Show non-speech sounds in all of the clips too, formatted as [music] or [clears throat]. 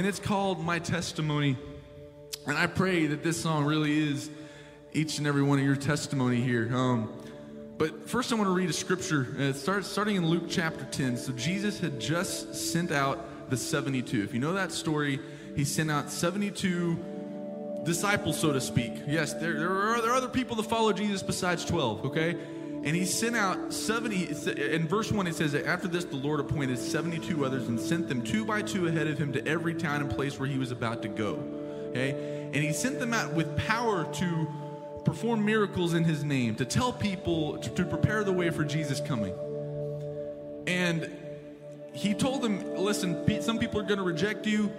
and it's called My Testimony. And I pray that this song really is each and every one of your testimony here. Um, But first, I want to read a scripture. Uh, it starts starting in Luke chapter 10. So, Jesus had just sent out the 72. If you know that story, he sent out 72 disciples, so to speak. Yes, there, there, are, there are other people that follow Jesus besides 12, okay? And he sent out 70. In verse 1, it says that after this, the Lord appointed 72 others and sent them two by two ahead of him to every town and place where he was about to go. Okay? And he sent them out with power to perform miracles in his name, to tell people, to, to prepare the way for Jesus coming. And he told them, listen, some people are going to reject you.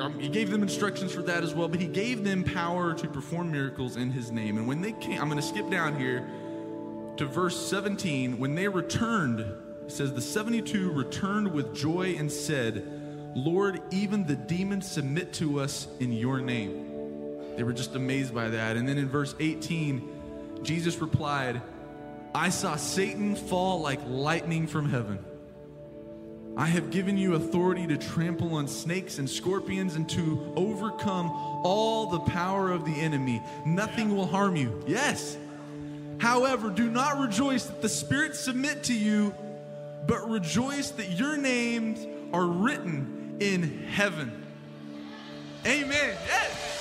Um, he gave them instructions for that as well, but he gave them power to perform miracles in his name. And when they came, I'm going to skip down here to verse 17. When they returned, it says, The 72 returned with joy and said, Lord, even the demons submit to us in your name. They were just amazed by that. And then in verse 18, Jesus replied, I saw Satan fall like lightning from heaven. I have given you authority to trample on snakes and scorpions and to overcome all the power of the enemy. Nothing will harm you. Yes. However, do not rejoice that the spirits submit to you, but rejoice that your names are written in heaven. Amen. Yes.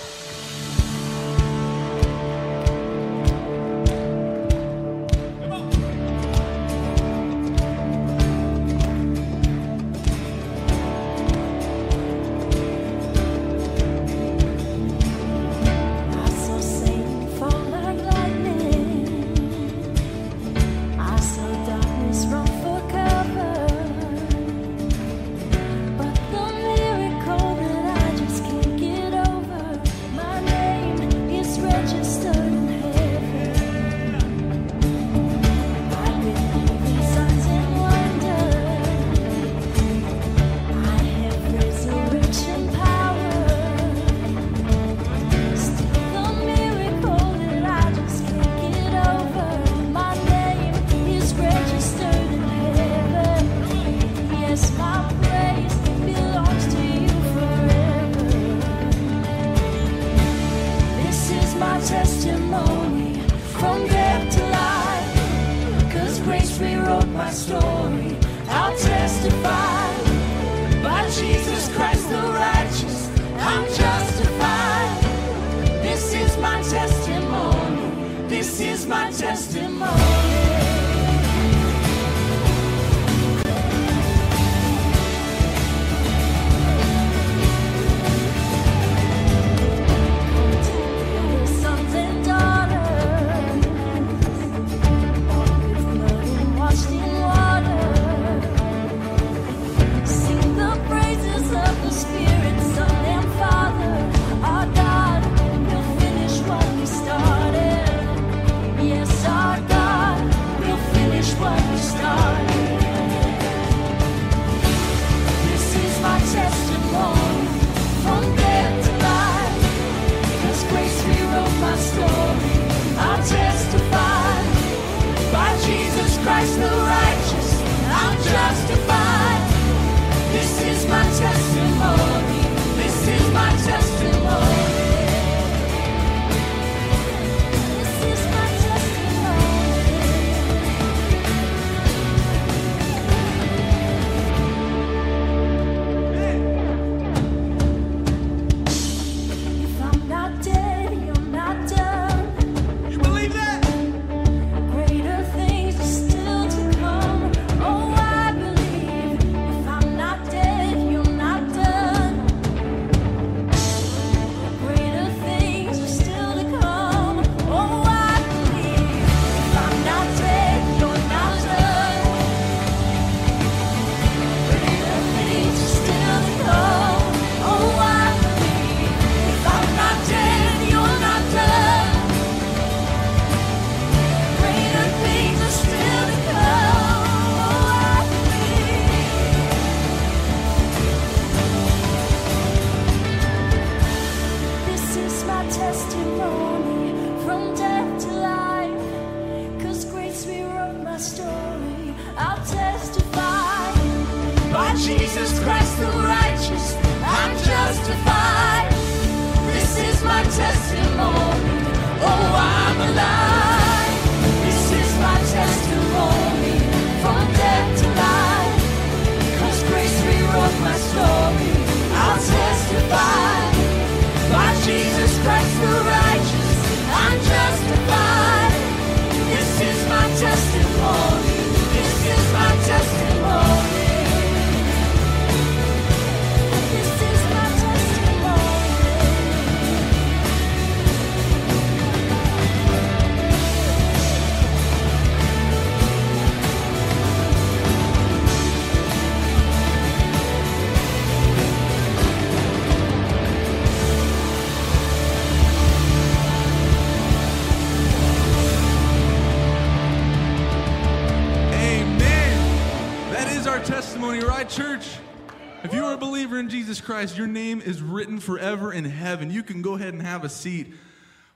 Christ, your name is written forever in heaven. You can go ahead and have a seat.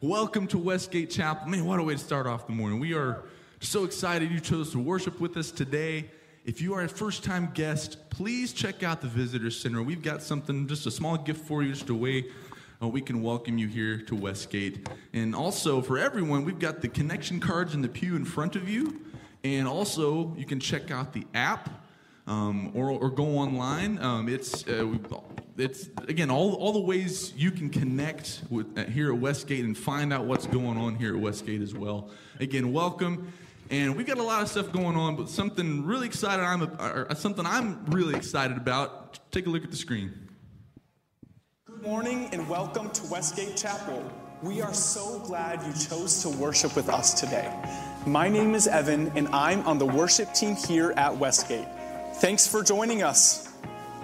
Welcome to Westgate Chapel. Man, what a way to start off the morning. We are so excited you chose to worship with us today. If you are a first time guest, please check out the Visitor Center. We've got something, just a small gift for you, just a way uh, we can welcome you here to Westgate. And also, for everyone, we've got the connection cards in the pew in front of you. And also, you can check out the app um, or, or go online. Um, it's, uh, it's, again, all, all the ways you can connect with, uh, here at Westgate and find out what's going on here at Westgate as well. Again, welcome. And we've got a lot of stuff going on, but something really excited. I'm or something I'm really excited about. Take a look at the screen. Good morning and welcome to Westgate Chapel. We are so glad you chose to worship with us today. My name is Evan and I'm on the worship team here at Westgate. Thanks for joining us.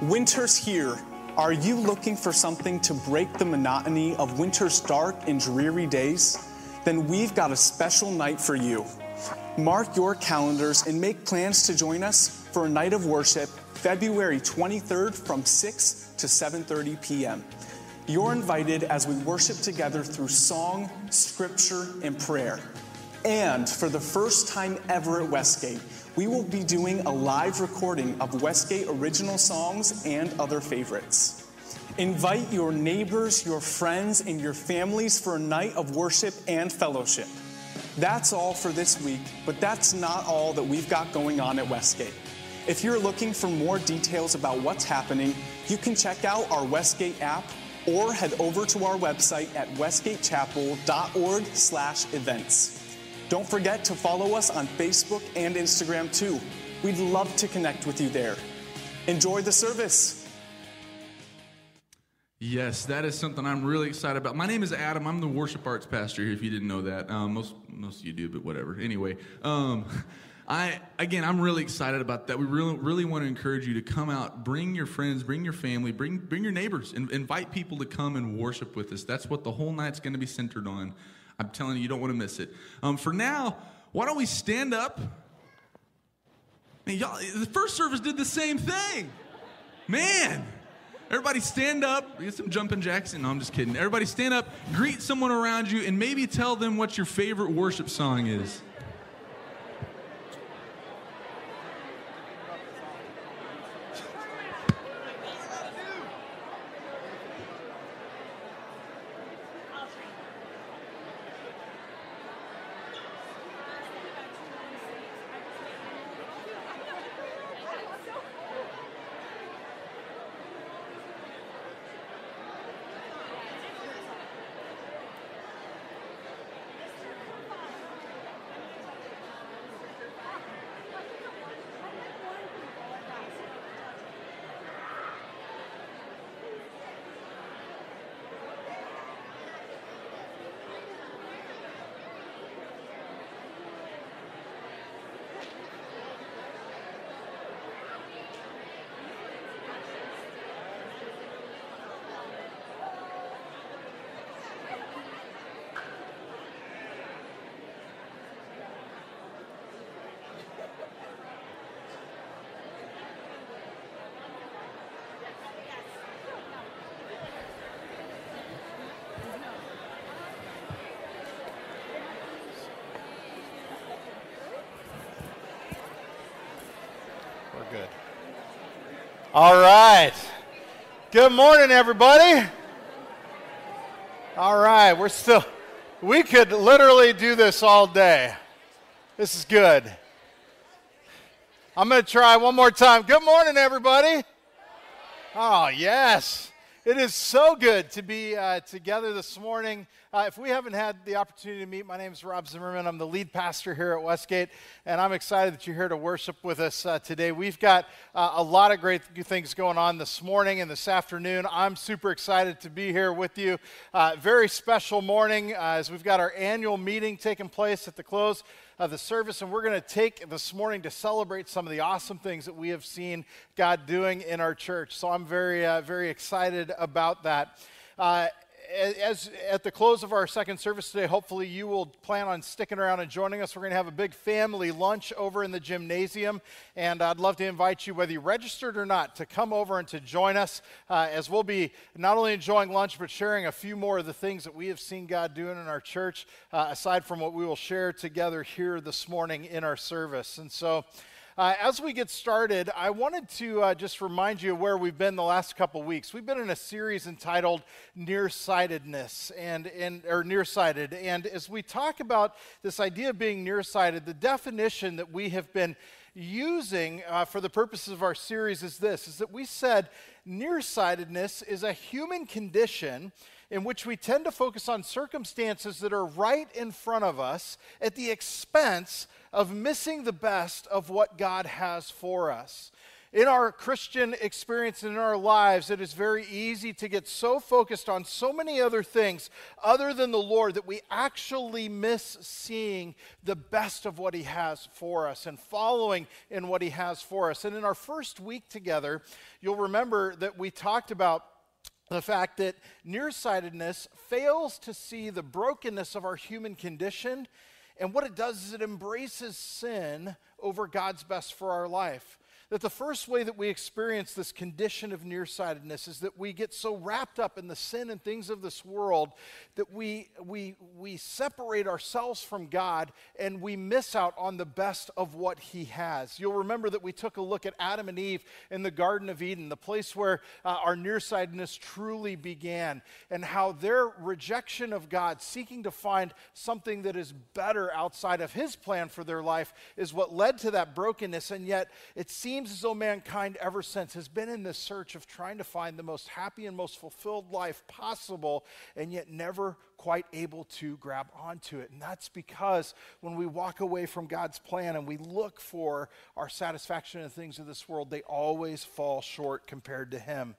Winter's here. Are you looking for something to break the monotony of winter's dark and dreary days? Then we've got a special night for you. Mark your calendars and make plans to join us for a night of worship February 23rd from 6 to 7:30 p.m. You're invited as we worship together through song, scripture, and prayer. And for the first time ever at Westgate, we will be doing a live recording of Westgate original songs and other favorites. Invite your neighbors, your friends, and your families for a night of worship and fellowship. That's all for this week, but that's not all that we've got going on at Westgate. If you're looking for more details about what's happening, you can check out our Westgate app or head over to our website at westgatechapel.org/events. Don't forget to follow us on Facebook and Instagram too. We'd love to connect with you there. Enjoy the service. Yes, that is something I'm really excited about. My name is Adam. I'm the worship arts pastor here. If you didn't know that, um, most most of you do, but whatever. Anyway, um, [laughs] I again, I'm really excited about that. We really really want to encourage you to come out, bring your friends, bring your family, bring bring your neighbors, and invite people to come and worship with us. That's what the whole night's going to be centered on. I'm telling you, you don't want to miss it. Um, for now, why don't we stand up? Man, y'all, the first service did the same thing. Man. Everybody stand up. Get some jumping jacks. No, I'm just kidding. Everybody stand up, greet someone around you, and maybe tell them what your favorite worship song is. We're good. All right. Good morning, everybody. All right, we're still, we could literally do this all day. This is good. I'm going to try one more time. Good morning, everybody. Oh, yes. It is so good to be uh, together this morning. Uh, if we haven't had the opportunity to meet, my name is Rob Zimmermann. I'm the lead pastor here at Westgate, and I'm excited that you're here to worship with us uh, today. We've got uh, a lot of great things going on this morning and this afternoon. I'm super excited to be here with you. Uh, very special morning uh, as we've got our annual meeting taking place at the close the service, and we're going to take this morning to celebrate some of the awesome things that we have seen God doing in our church. So I'm very, uh, very excited about that. Uh, as at the close of our second service today, hopefully you will plan on sticking around and joining us. We're going to have a big family lunch over in the gymnasium, and I'd love to invite you, whether you registered or not, to come over and to join us uh, as we'll be not only enjoying lunch but sharing a few more of the things that we have seen God doing in our church, uh, aside from what we will share together here this morning in our service. And so. Uh, as we get started, I wanted to uh, just remind you of where we've been the last couple weeks. We've been in a series entitled Nearsightedness and, and or Nearsighted, and as we talk about this idea of being nearsighted, the definition that we have been using uh, for the purposes of our series is this: is that we said nearsightedness is a human condition in which we tend to focus on circumstances that are right in front of us at the expense of missing the best of what God has for us. In our Christian experience and in our lives, it is very easy to get so focused on so many other things other than the Lord that we actually miss seeing the best of what He has for us and following in what He has for us. And in our first week together, you'll remember that we talked about the fact that nearsightedness fails to see the brokenness of our human condition. And what it does is it embraces sin over God's best for our life. That the first way that we experience this condition of nearsightedness is that we get so wrapped up in the sin and things of this world that we, we, we separate ourselves from God and we miss out on the best of what He has. You'll remember that we took a look at Adam and Eve in the Garden of Eden, the place where uh, our nearsightedness truly began, and how their rejection of God, seeking to find something that is better outside of His plan for their life, is what led to that brokenness. And yet, it seems as though mankind ever since has been in this search of trying to find the most happy and most fulfilled life possible, and yet never quite able to grab onto it. And that's because when we walk away from God's plan and we look for our satisfaction in the things of this world, they always fall short compared to Him.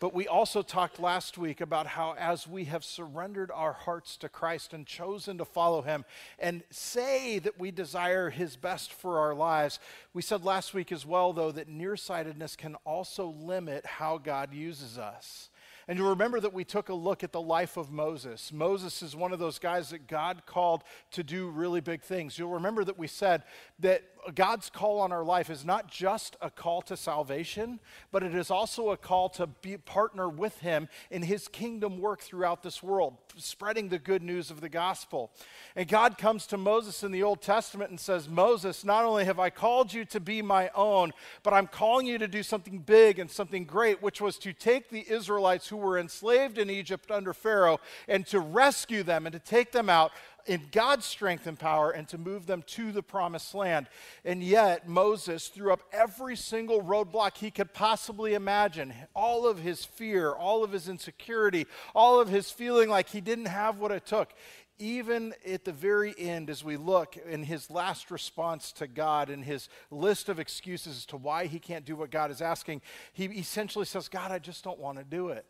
But we also talked last week about how, as we have surrendered our hearts to Christ and chosen to follow Him and say that we desire His best for our lives, we said last week as well, though, that nearsightedness can also limit how God uses us. And you'll remember that we took a look at the life of Moses. Moses is one of those guys that God called to do really big things. You'll remember that we said that God's call on our life is not just a call to salvation, but it is also a call to be partner with him in his kingdom work throughout this world, spreading the good news of the gospel. And God comes to Moses in the Old Testament and says, "Moses, not only have I called you to be my own, but I'm calling you to do something big and something great, which was to take the Israelites who were enslaved in Egypt under Pharaoh and to rescue them and to take them out in God's strength and power and to move them to the promised land. And yet, Moses threw up every single roadblock he could possibly imagine all of his fear, all of his insecurity, all of his feeling like he didn't have what it took. Even at the very end, as we look in his last response to God and his list of excuses as to why he can't do what God is asking, he essentially says, God, I just don't want to do it.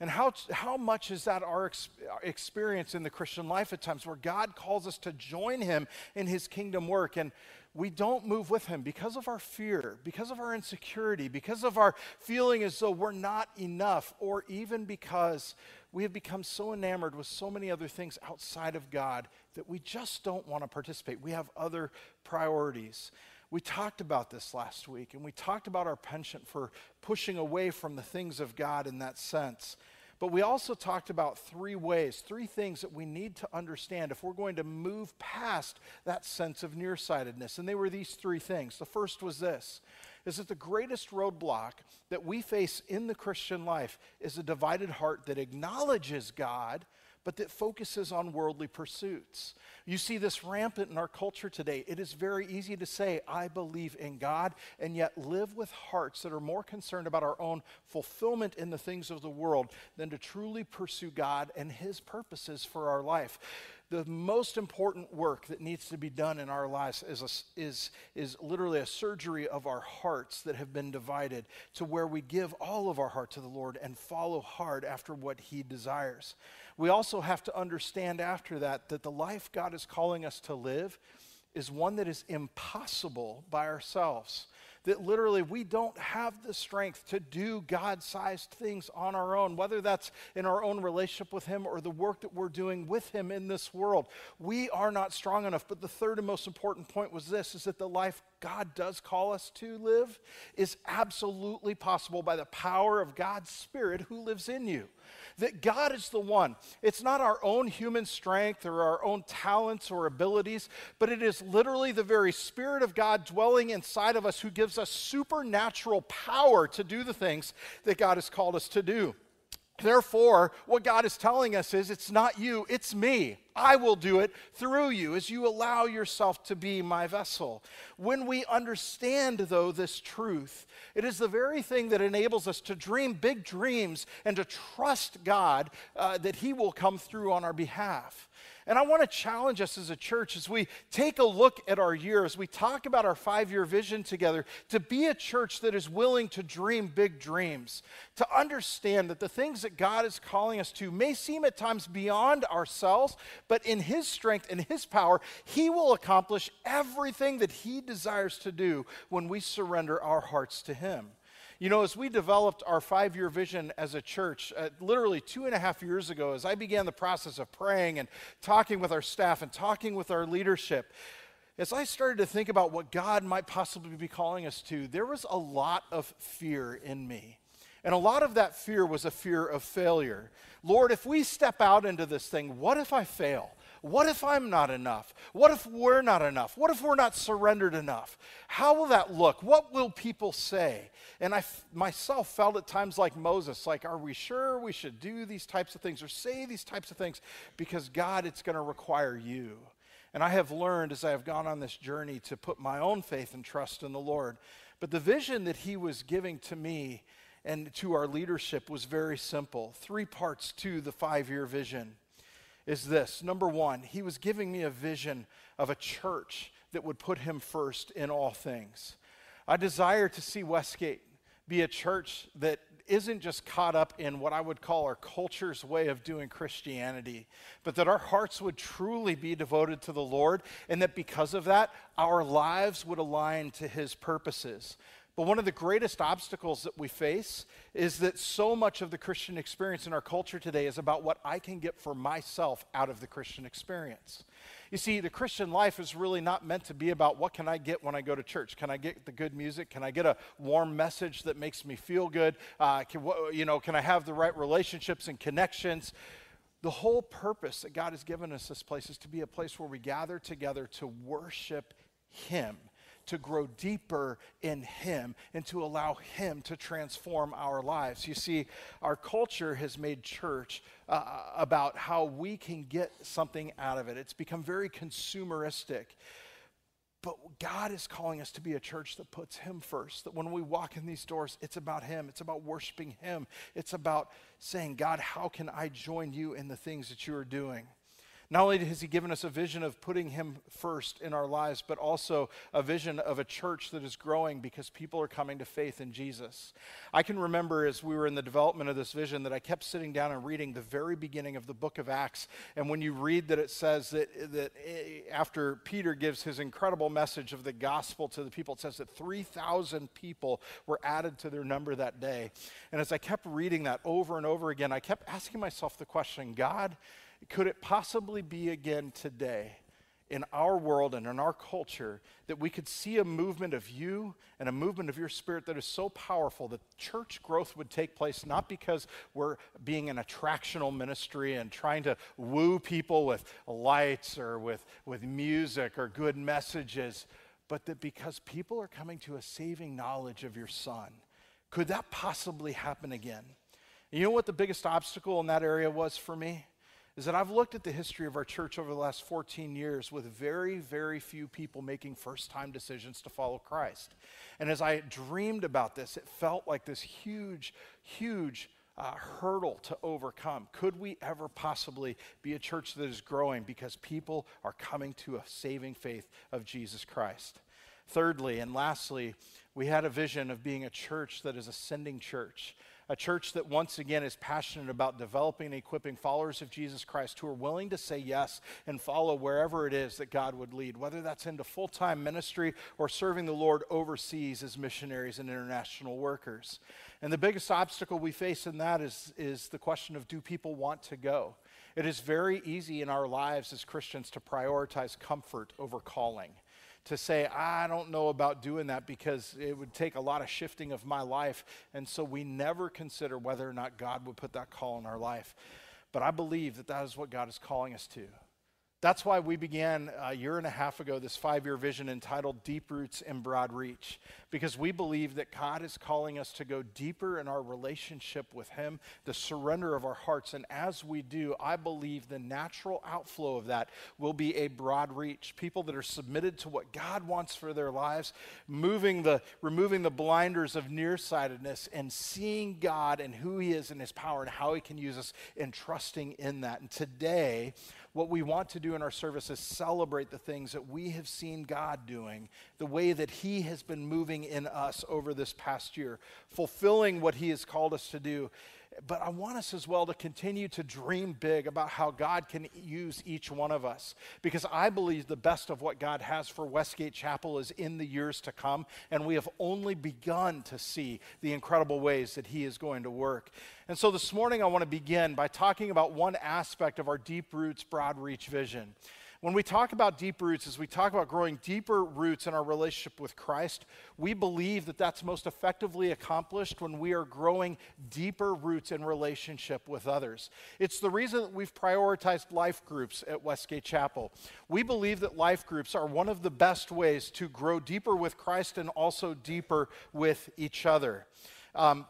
And how, how much is that our ex- experience in the Christian life at times where God calls us to join Him in His kingdom work and we don't move with Him because of our fear, because of our insecurity, because of our feeling as though we're not enough, or even because we have become so enamored with so many other things outside of God that we just don't want to participate. We have other priorities. We talked about this last week, and we talked about our penchant for pushing away from the things of God in that sense. But we also talked about three ways, three things that we need to understand if we're going to move past that sense of nearsightedness. And they were these three things. The first was this is that the greatest roadblock that we face in the Christian life is a divided heart that acknowledges God but that focuses on worldly pursuits. You see this rampant in our culture today. It is very easy to say, I believe in God, and yet live with hearts that are more concerned about our own fulfillment in the things of the world than to truly pursue God and His purposes for our life. The most important work that needs to be done in our lives is, a, is, is literally a surgery of our hearts that have been divided to where we give all of our heart to the Lord and follow hard after what He desires we also have to understand after that that the life God is calling us to live is one that is impossible by ourselves. that literally we don't have the strength to do God sized things on our own, whether that's in our own relationship with Him or the work that we're doing with Him in this world. We are not strong enough. But the third and most important point was this is that the life God does call us to live is absolutely possible by the power of God's Spirit who lives in you. That God is the one. It's not our own human strength or our own talents or abilities, but it is literally the very Spirit of God dwelling inside of us who gives us supernatural power to do the things that God has called us to do. Therefore, what God is telling us is it's not you, it's me. I will do it through you as you allow yourself to be my vessel. When we understand, though, this truth, it is the very thing that enables us to dream big dreams and to trust God uh, that He will come through on our behalf. And I want to challenge us as a church as we take a look at our year, as we talk about our five year vision together, to be a church that is willing to dream big dreams, to understand that the things that God is calling us to may seem at times beyond ourselves, but in His strength and His power, He will accomplish everything that He desires to do when we surrender our hearts to Him. You know, as we developed our five year vision as a church, uh, literally two and a half years ago, as I began the process of praying and talking with our staff and talking with our leadership, as I started to think about what God might possibly be calling us to, there was a lot of fear in me. And a lot of that fear was a fear of failure. Lord, if we step out into this thing, what if I fail? What if I'm not enough? What if we're not enough? What if we're not surrendered enough? How will that look? What will people say? And I f- myself felt at times like Moses, like, are we sure we should do these types of things or say these types of things? Because God, it's going to require you. And I have learned as I have gone on this journey to put my own faith and trust in the Lord. But the vision that He was giving to me and to our leadership was very simple three parts to the five year vision is this number one, he was giving me a vision of a church that would put him first in all things. I desire to see Westgate be a church that isn't just caught up in what I would call our culture's way of doing Christianity, but that our hearts would truly be devoted to the Lord, and that because of that, our lives would align to His purposes. But one of the greatest obstacles that we face is that so much of the Christian experience in our culture today is about what I can get for myself out of the Christian experience. You see, the Christian life is really not meant to be about what can I get when I go to church? Can I get the good music? Can I get a warm message that makes me feel good? Uh, can, you know, can I have the right relationships and connections? The whole purpose that God has given us this place is to be a place where we gather together to worship Him to grow deeper in Him and to allow Him to transform our lives. You see, our culture has made church uh, about how we can get something out of it, it's become very consumeristic. But God is calling us to be a church that puts Him first. That when we walk in these doors, it's about Him. It's about worshiping Him. It's about saying, God, how can I join you in the things that you are doing? Not only has He given us a vision of putting Him first in our lives, but also a vision of a church that is growing because people are coming to faith in Jesus. I can remember as we were in the development of this vision that I kept sitting down and reading the very beginning of the book of Acts. And when you read that it says that, that eh, after Peter gives his incredible message of the gospel to the people, it says that 3,000 people were added to their number that day. And as I kept reading that over and over again, I kept asking myself the question God, could it possibly be again today in our world and in our culture that we could see a movement of you and a movement of your spirit that is so powerful that church growth would take place not because we're being an attractional ministry and trying to woo people with lights or with, with music or good messages, but that because people are coming to a saving knowledge of your son. Could that possibly happen again? You know what the biggest obstacle in that area was for me? Is that I've looked at the history of our church over the last 14 years with very, very few people making first time decisions to follow Christ. And as I dreamed about this, it felt like this huge, huge uh, hurdle to overcome. Could we ever possibly be a church that is growing because people are coming to a saving faith of Jesus Christ? Thirdly, and lastly, we had a vision of being a church that is a sending church a church that once again is passionate about developing and equipping followers of Jesus Christ who are willing to say yes and follow wherever it is that God would lead, whether that's into full time ministry or serving the Lord overseas as missionaries and international workers. And the biggest obstacle we face in that is, is the question of do people want to go? It is very easy in our lives as Christians to prioritize comfort over calling to say, I don't know about doing that because it would take a lot of shifting of my life. And so we never consider whether or not God would put that call in our life. But I believe that that is what God is calling us to. That's why we began a year and a half ago this five year vision entitled Deep Roots and Broad Reach, because we believe that God is calling us to go deeper in our relationship with Him, the surrender of our hearts. And as we do, I believe the natural outflow of that will be a broad reach. People that are submitted to what God wants for their lives, moving the, removing the blinders of nearsightedness and seeing God and who He is and His power and how He can use us and trusting in that. And today, what we want to do in our service is celebrate the things that we have seen God doing, the way that He has been moving in us over this past year, fulfilling what He has called us to do. But I want us as well to continue to dream big about how God can use each one of us. Because I believe the best of what God has for Westgate Chapel is in the years to come. And we have only begun to see the incredible ways that He is going to work. And so this morning, I want to begin by talking about one aspect of our Deep Roots, Broad Reach vision. When we talk about deep roots, as we talk about growing deeper roots in our relationship with Christ, we believe that that's most effectively accomplished when we are growing deeper roots in relationship with others. It's the reason that we've prioritized life groups at Westgate Chapel. We believe that life groups are one of the best ways to grow deeper with Christ and also deeper with each other. Um,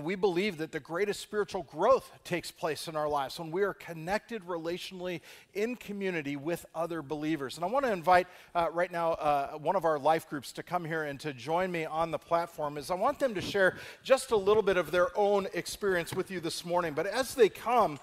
we believe that the greatest spiritual growth takes place in our lives when we are connected relationally in community with other believers. And I want to invite uh, right now uh, one of our life groups to come here and to join me on the platform. Is I want them to share just a little bit of their own experience with you this morning. But as they come,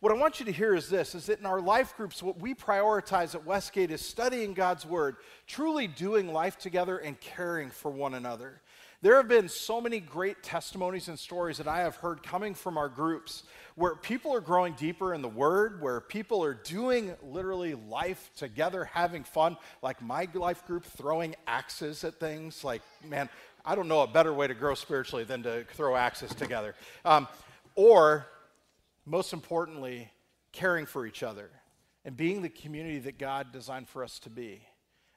what I want you to hear is this is that in our life groups, what we prioritize at Westgate is studying God's Word, truly doing life together, and caring for one another. There have been so many great testimonies and stories that I have heard coming from our groups where people are growing deeper in the Word, where people are doing literally life together, having fun, like my life group throwing axes at things. Like, man, I don't know a better way to grow spiritually than to throw axes together. Um, or, most importantly, caring for each other and being the community that God designed for us to be.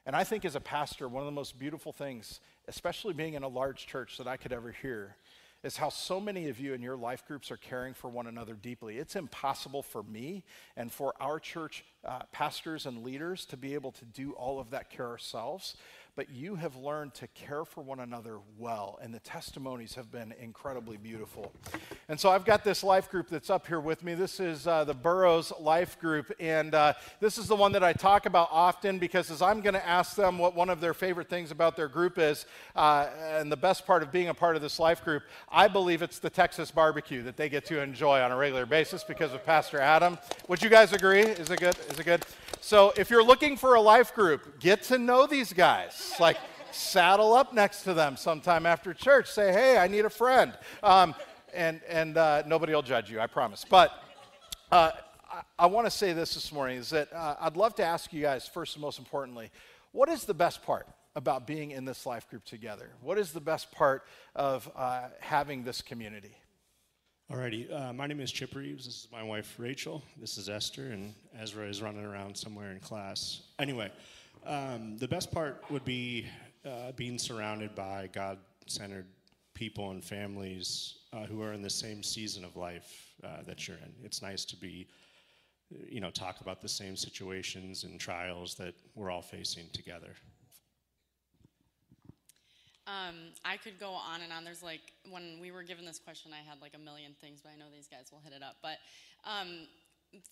And I think as a pastor, one of the most beautiful things especially being in a large church, that I could ever hear is how so many of you in your life groups are caring for one another deeply. It's impossible for me and for our church uh, pastors and leaders to be able to do all of that care ourselves but you have learned to care for one another well, and the testimonies have been incredibly beautiful. And so I've got this life group that's up here with me. This is uh, the Burroughs Life Group, and uh, this is the one that I talk about often because as I'm going to ask them what one of their favorite things about their group is, uh, and the best part of being a part of this life group, I believe it's the Texas barbecue that they get to enjoy on a regular basis because of Pastor Adam. Would you guys agree? Is it good? Is it good? So if you're looking for a life group, get to know these guys. Like, saddle up next to them sometime after church. Say, hey, I need a friend. Um, and and uh, nobody will judge you, I promise. But uh, I, I want to say this this morning is that uh, I'd love to ask you guys, first and most importantly, what is the best part about being in this life group together? What is the best part of uh, having this community? Alrighty, uh, my name is Chip Reeves. This is my wife Rachel. This is Esther, and Ezra is running around somewhere in class. Anyway, um, the best part would be uh, being surrounded by God centered people and families uh, who are in the same season of life uh, that you're in. It's nice to be, you know, talk about the same situations and trials that we're all facing together. Um, I could go on and on. There's like, when we were given this question, I had like a million things, but I know these guys will hit it up. But um,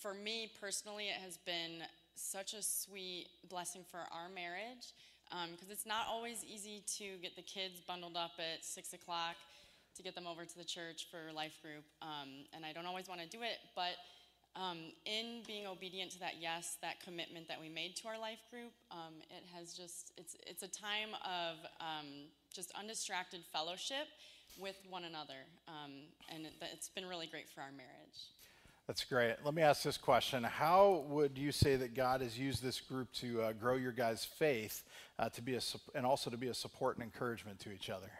for me personally, it has been such a sweet blessing for our marriage because um, it's not always easy to get the kids bundled up at six o'clock to get them over to the church for life group. Um, and I don't always want to do it, but um, in being obedient to that yes, that commitment that we made to our life group, um, it has just, it's, it's a time of just undistracted fellowship with one another. Um, and it, it's been really great for our marriage. That's great. Let me ask this question. How would you say that God has used this group to uh, grow your guys' faith uh, to be a, and also to be a support and encouragement to each other?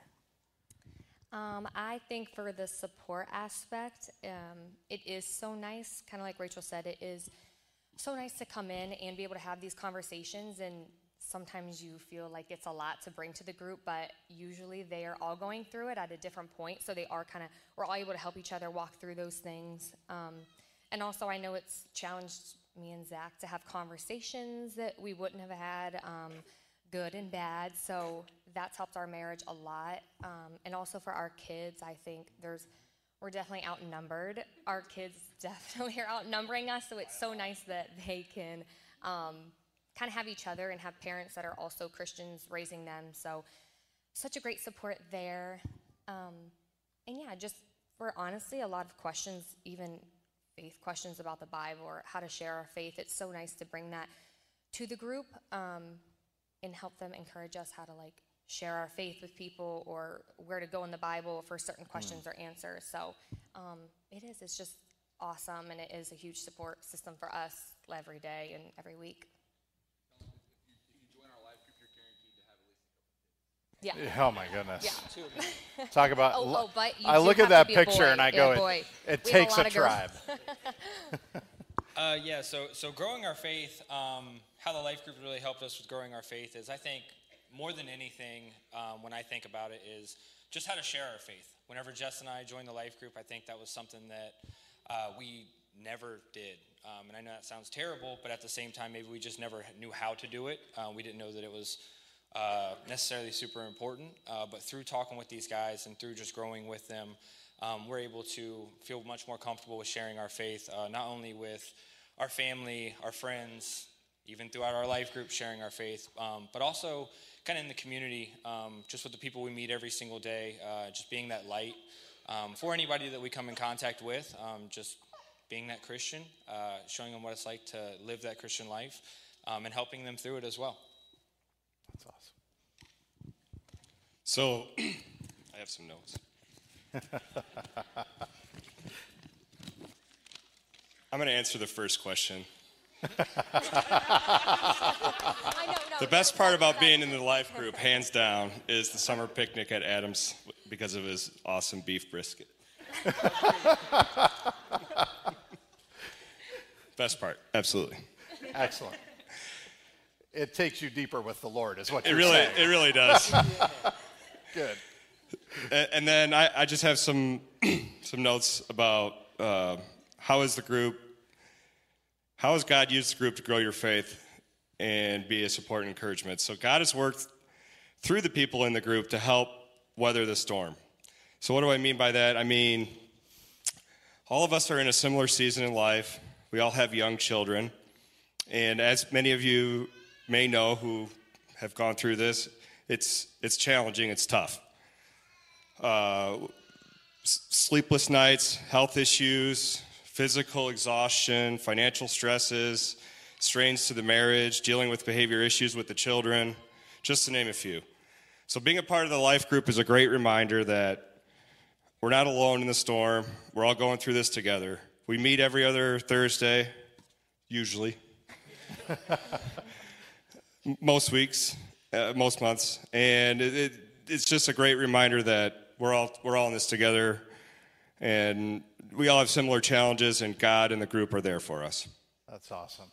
Um, I think for the support aspect, um, it is so nice, kind of like Rachel said, it is so nice to come in and be able to have these conversations. And sometimes you feel like it's a lot to bring to the group, but usually they are all going through it at a different point. So they are kind of, we're all able to help each other walk through those things. Um, and also, I know it's challenged me and Zach to have conversations that we wouldn't have had. Um, good and bad. So that's helped our marriage a lot. Um, and also for our kids, I think there's we're definitely outnumbered. Our kids [laughs] definitely are outnumbering us. So it's so nice that they can um, kind of have each other and have parents that are also Christians raising them. So such a great support there. Um, and yeah, just for honestly a lot of questions, even faith questions about the Bible or how to share our faith. It's so nice to bring that to the group. Um, and help them encourage us how to like share our faith with people or where to go in the Bible for certain questions or answers. So um, it is. It's just awesome, and it is a huge support system for us every day and every week. Yeah. Oh my goodness. Yeah. [laughs] Talk about. Oh, oh, but you I look at that to be a picture and I go, boy. it, it We have a takes a of tribe. [laughs] Uh, yeah, so so growing our faith, um, how the life group really helped us with growing our faith is I think more than anything, um, when I think about it, is just how to share our faith. Whenever Jess and I joined the life group, I think that was something that uh, we never did. Um, and I know that sounds terrible, but at the same time, maybe we just never knew how to do it. Uh, we didn't know that it was uh, necessarily super important. Uh, but through talking with these guys and through just growing with them, um, we're able to feel much more comfortable with sharing our faith, uh, not only with our family, our friends, even throughout our life group, sharing our faith, um, but also kind of in the community, um, just with the people we meet every single day, uh, just being that light um, for anybody that we come in contact with, um, just being that Christian, uh, showing them what it's like to live that Christian life, um, and helping them through it as well. That's awesome. So, [clears throat] I have some notes. [laughs] I'm going to answer the first question. Know, no, The best part about being in the life group, hands down, is the summer picnic at Adams because of his awesome beef brisket. [laughs] best part, absolutely. Excellent. It takes you deeper with the Lord, is what It you're really, saying. it really [laughs] does. Good. And then I, I just have some [clears throat] some notes about uh, how is the group, how has God used the group to grow your faith and be a support and encouragement. So God has worked through the people in the group to help weather the storm. So what do I mean by that? I mean, all of us are in a similar season in life. We all have young children, and as many of you may know who have gone through this, it's it's challenging. It's tough uh, sleepless nights, health issues, physical exhaustion, financial stresses, strains to the marriage, dealing with behavior issues with the children, just to name a few. So, being a part of the life group is a great reminder that we're not alone in the storm. We're all going through this together. We meet every other Thursday, usually. [laughs] M- most weeks, uh, most months, and it, it, it's just a great reminder that we're all we're all in this together, and we all have similar challenges, and God and the group are there for us. That's awesome.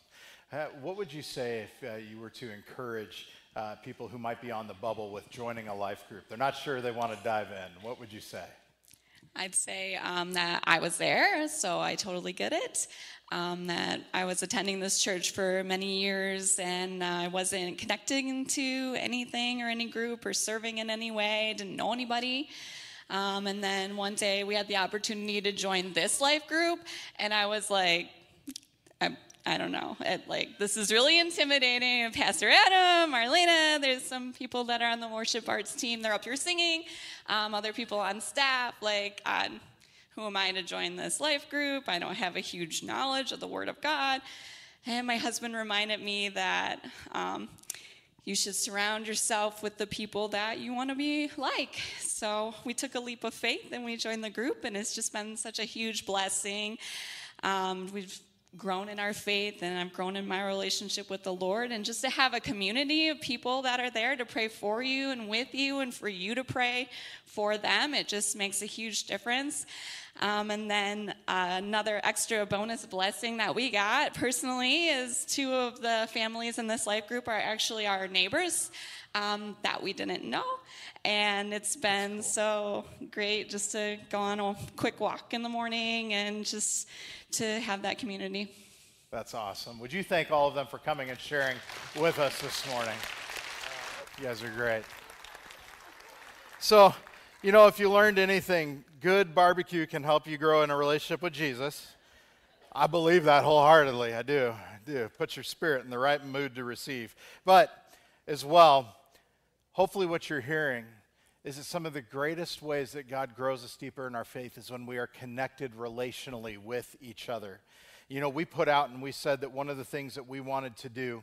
Uh, what would you say if uh, you were to encourage uh, people who might be on the bubble with joining a life group? They're not sure they want to dive in. What would you say? I'd say um, that I was there, so I totally get it. Um, that I was attending this church for many years and uh, I wasn't connecting to anything or any group or serving in any way, didn't know anybody. Um, and then one day we had the opportunity to join this life group, and I was like, I, I don't know. It, like this is really intimidating. Pastor Adam, Marlena, there's some people that are on the worship arts team. They're up here singing. Um, other people on staff. Like, on, who am I to join this life group? I don't have a huge knowledge of the Word of God. And my husband reminded me that um, you should surround yourself with the people that you want to be like. So we took a leap of faith and we joined the group, and it's just been such a huge blessing. Um, we've grown in our faith and I've grown in my relationship with the Lord. And just to have a community of people that are there to pray for you and with you and for you to pray for them, it just makes a huge difference. Um, and then uh, another extra bonus blessing that we got personally is two of the families in this life group are actually our neighbors um, that we didn't know. And it's been so great just to go on a quick walk in the morning and just to have that community. That's awesome. Would you thank all of them for coming and sharing with us this morning? You guys are great. So, you know, if you learned anything, good barbecue can help you grow in a relationship with Jesus. I believe that wholeheartedly. I do. I do. Put your spirit in the right mood to receive. But as well, hopefully, what you're hearing is that some of the greatest ways that God grows us deeper in our faith is when we are connected relationally with each other. You know, we put out and we said that one of the things that we wanted to do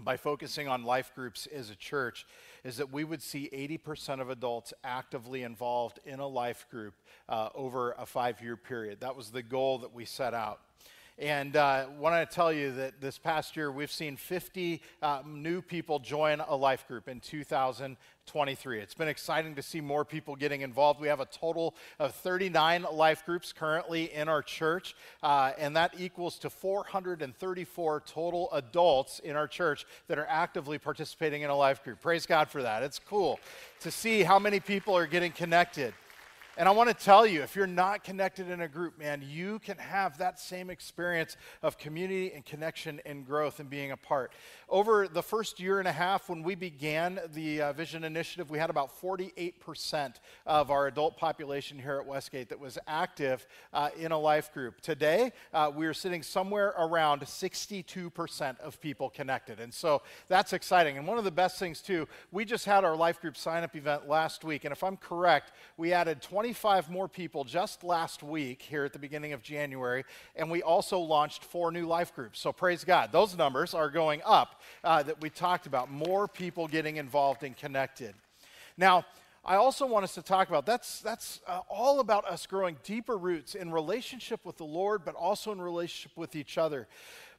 by focusing on life groups as a church is that we would see 80% of adults actively involved in a life group uh, over a five year period. That was the goal that we set out. And uh, want to tell you that this past year we've seen 50 uh, new people join a life group in 2023. It's been exciting to see more people getting involved. We have a total of 39 life groups currently in our church, uh, and that equals to 434 total adults in our church that are actively participating in a life group. Praise God for that. It's cool to see how many people are getting connected. And I want to tell you, if you're not connected in a group, man, you can have that same experience of community and connection and growth and being a part. Over the first year and a half, when we began the uh, Vision Initiative, we had about 48% of our adult population here at Westgate that was active uh, in a life group. Today, uh, we are sitting somewhere around 62% of people connected. And so that's exciting. And one of the best things, too, we just had our life group sign up event last week. And if I'm correct, we added 20 25 more people just last week here at the beginning of January, and we also launched four new life groups. So praise God. Those numbers are going up uh, that we talked about. More people getting involved and connected. Now, I also want us to talk about that's that's uh, all about us growing deeper roots in relationship with the Lord, but also in relationship with each other.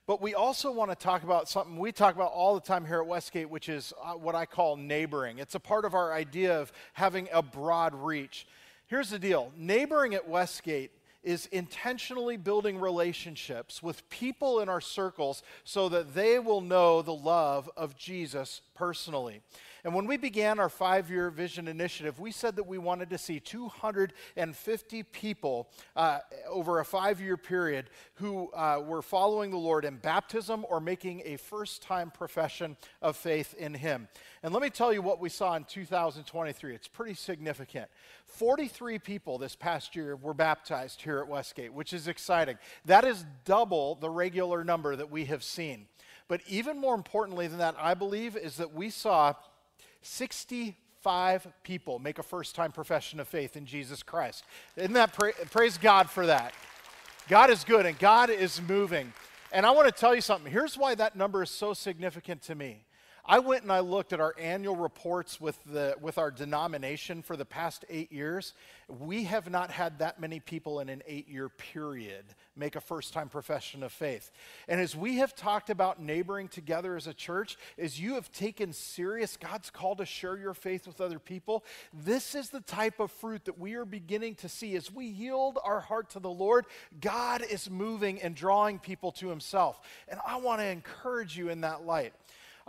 But we also want to talk about something we talk about all the time here at Westgate, which is uh, what I call neighboring. It's a part of our idea of having a broad reach. Here's the deal neighboring at Westgate is intentionally building relationships with people in our circles so that they will know the love of Jesus personally. And when we began our five year vision initiative, we said that we wanted to see 250 people uh, over a five year period who uh, were following the Lord in baptism or making a first time profession of faith in Him. And let me tell you what we saw in 2023. It's pretty significant. 43 people this past year were baptized here at Westgate, which is exciting. That is double the regular number that we have seen. But even more importantly than that, I believe, is that we saw 65 people make a first time profession of faith in Jesus Christ. Isn't that pra- praise God for that? God is good and God is moving. And I want to tell you something. Here's why that number is so significant to me. I went and I looked at our annual reports with, the, with our denomination for the past eight years. We have not had that many people in an eight year period make a first time profession of faith. And as we have talked about neighboring together as a church, as you have taken serious God's call to share your faith with other people, this is the type of fruit that we are beginning to see. As we yield our heart to the Lord, God is moving and drawing people to Himself. And I want to encourage you in that light.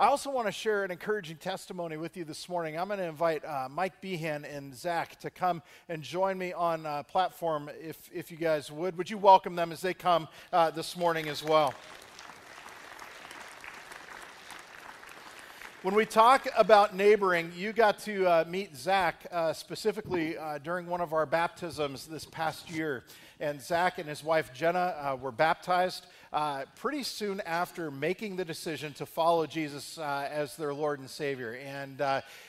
I also want to share an encouraging testimony with you this morning. I'm going to invite uh, Mike Behan and Zach to come and join me on uh, platform if, if you guys would. Would you welcome them as they come uh, this morning as well? When we talk about neighboring, you got to uh, meet Zach uh, specifically uh, during one of our baptisms this past year. And Zach and his wife Jenna were baptized uh, pretty soon after making the decision to follow Jesus uh, as their Lord and Savior. And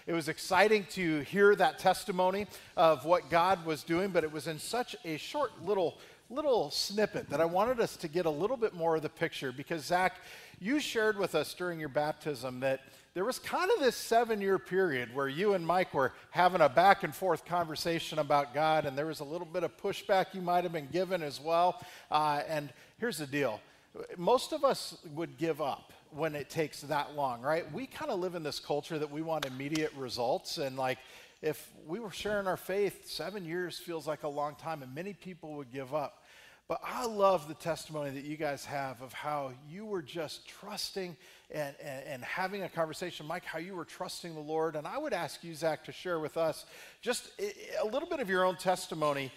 it was exciting to hear that testimony of what God was doing, but it was in such a short little little snippet that I wanted us to get a little bit more of the picture because Zach, you shared with us during your baptism that there was kind of this seven year period where you and Mike were having a back and forth conversation about God, and there was a little bit of pushback you might have been given as well. Uh, and here's the deal most of us would give up when it takes that long, right? We kind of live in this culture that we want immediate results, and like, if we were sharing our faith, seven years feels like a long time, and many people would give up. But I love the testimony that you guys have of how you were just trusting and, and, and, having a conversation. Mike, how you were trusting the Lord. And I would ask you, Zach, to share with us just a little bit of your own testimony.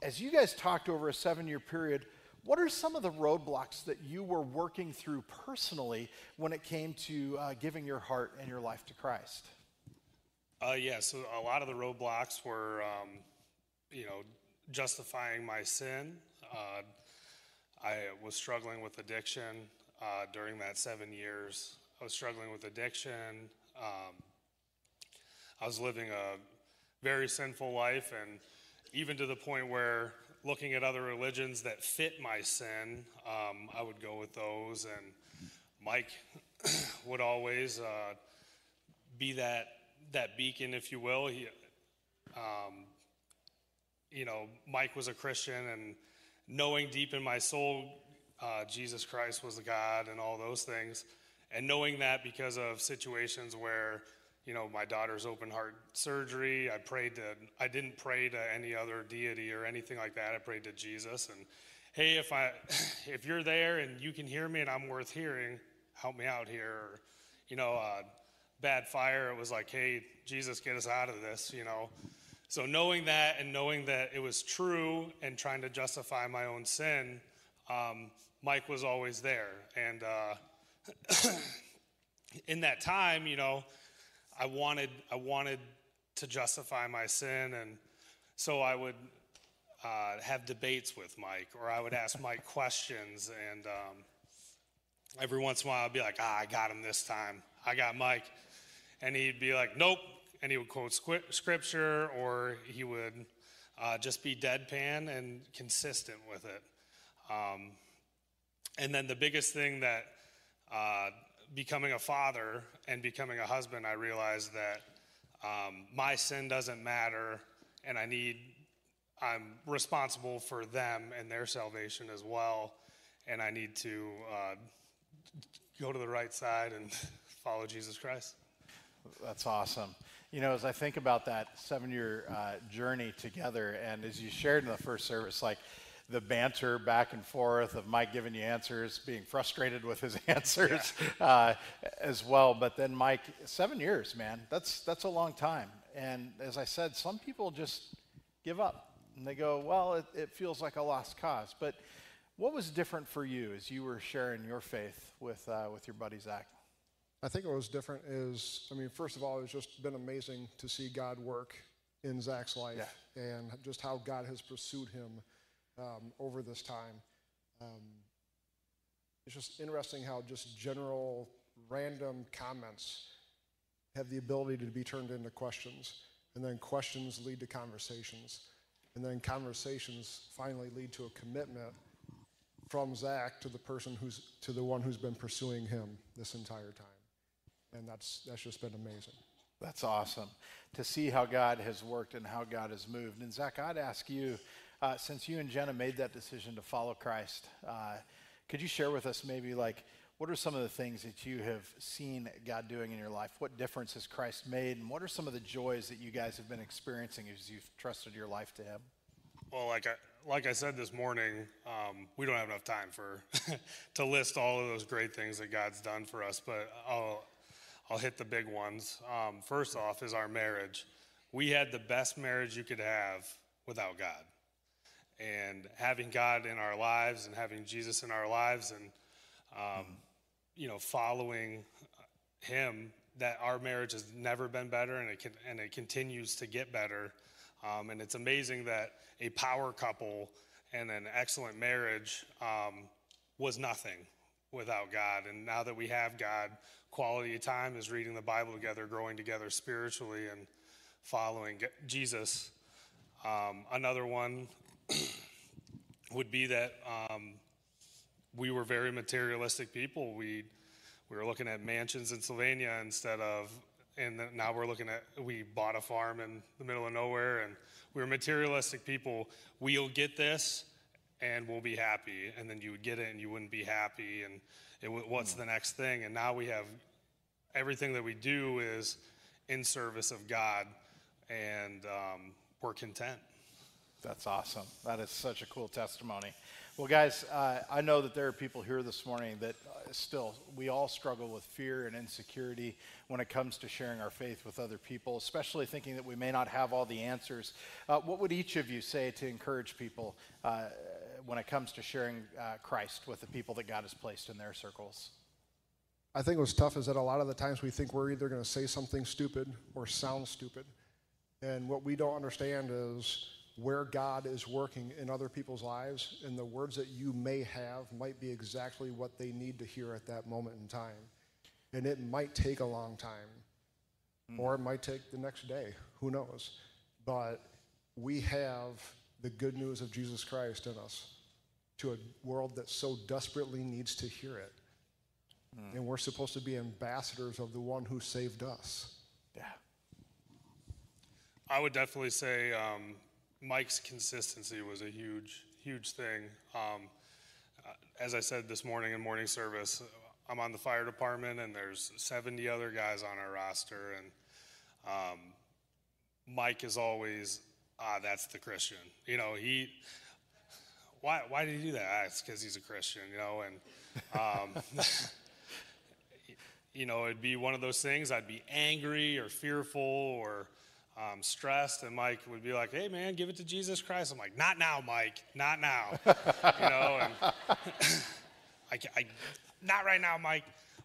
As you guys talked over a seven year period, what are some of the roadblocks that you were working through personally when it came to uh, giving your heart and your life to Christ? Uh, yeah, so a lot of the roadblocks were, um, you know, justifying my sin. Uh, I was struggling with addiction uh, during that seven years. I was struggling with addiction. Um, I was living a very sinful life, and even to the point where looking at other religions that fit my sin, um, I would go with those. And Mike [coughs] would always uh, be that that beacon, if you will. He, um, you know, Mike was a Christian, and knowing deep in my soul uh, Jesus Christ was the God and all those things, and knowing that because of situations where, you know, my daughter's open heart surgery, I prayed to, I didn't pray to any other deity or anything like that. I prayed to Jesus, and hey, if I, [laughs] if you're there and you can hear me and I'm worth hearing, help me out here. Or, you know, uh, bad fire. It was like, hey, Jesus, get us out of this. You know. So knowing that and knowing that it was true and trying to justify my own sin, um, Mike was always there. And uh, [clears throat] in that time, you know, I wanted I wanted to justify my sin, and so I would uh, have debates with Mike, or I would ask Mike [laughs] questions, and um, every once in a while I'd be like, "Ah, I got him this time. I got Mike," and he'd be like, "Nope, and he would quote scripture or he would uh, just be deadpan and consistent with it. Um, and then the biggest thing that uh, becoming a father and becoming a husband, I realized that um, my sin doesn't matter, and I need, I'm responsible for them and their salvation as well, and I need to uh, go to the right side and [laughs] follow Jesus Christ. That's awesome. You know, as I think about that seven year uh, journey together, and as you shared in the first service, like the banter back and forth of Mike giving you answers, being frustrated with his [laughs] answers yeah. uh, as well. But then, Mike, seven years, man, that's, that's a long time. And as I said, some people just give up and they go, well, it, it feels like a lost cause. But what was different for you as you were sharing your faith with, uh, with your buddy Zach? I think what was different is, I mean, first of all, it's just been amazing to see God work in Zach's life yeah. and just how God has pursued him um, over this time. Um, it's just interesting how just general, random comments have the ability to be turned into questions, and then questions lead to conversations, and then conversations finally lead to a commitment from Zach to the person who's to the one who's been pursuing him this entire time and that's that's just been amazing. That's awesome to see how God has worked and how God has moved. And Zach, I'd ask you, uh, since you and Jenna made that decision to follow Christ, uh, could you share with us maybe like what are some of the things that you have seen God doing in your life? What difference has Christ made, and what are some of the joys that you guys have been experiencing as you've trusted your life to Him? Well, like I, like I said this morning, um, we don't have enough time for [laughs] to list all of those great things that God's done for us. But I'll I'll hit the big ones. Um, first off, is our marriage. We had the best marriage you could have without God. And having God in our lives and having Jesus in our lives and, um, you know, following Him, that our marriage has never been better and it, can, and it continues to get better. Um, and it's amazing that a power couple and an excellent marriage um, was nothing without God. And now that we have God, quality of time is reading the Bible together, growing together spiritually, and following Jesus. Um, another one [clears throat] would be that um, we were very materialistic people. We we were looking at mansions in Sylvania instead of, and now we're looking at, we bought a farm in the middle of nowhere and we were materialistic people. We'll get this and we'll be happy. And then you would get it and you wouldn't be happy. And it, what's the next thing? And now we have everything that we do is in service of God and um, we're content. That's awesome. That is such a cool testimony. Well, guys, uh, I know that there are people here this morning that uh, still, we all struggle with fear and insecurity when it comes to sharing our faith with other people, especially thinking that we may not have all the answers. Uh, what would each of you say to encourage people uh, when it comes to sharing uh, Christ with the people that God has placed in their circles? I think what's tough is that a lot of the times we think we're either going to say something stupid or sound stupid. And what we don't understand is where God is working in other people's lives, and the words that you may have might be exactly what they need to hear at that moment in time. And it might take a long time, or it might take the next day. Who knows? But we have the good news of Jesus Christ in us to a world that so desperately needs to hear it. And we're supposed to be ambassadors of the one who saved us. Yeah. I would definitely say um, Mike's consistency was a huge, huge thing. Um, uh, as I said this morning in morning service, I'm on the fire department, and there's 70 other guys on our roster, and um, Mike is always, ah, that's the Christian. You know, he. Why? Why did he do that? Ah, it's because he's a Christian, you know, and. Um, [laughs] you know, it'd be one of those things. I'd be angry or fearful or um, stressed, and Mike would be like, "Hey, man, give it to Jesus Christ." I'm like, "Not now, Mike. Not now." [laughs] you know, and [laughs] I, I, not right now, Mike.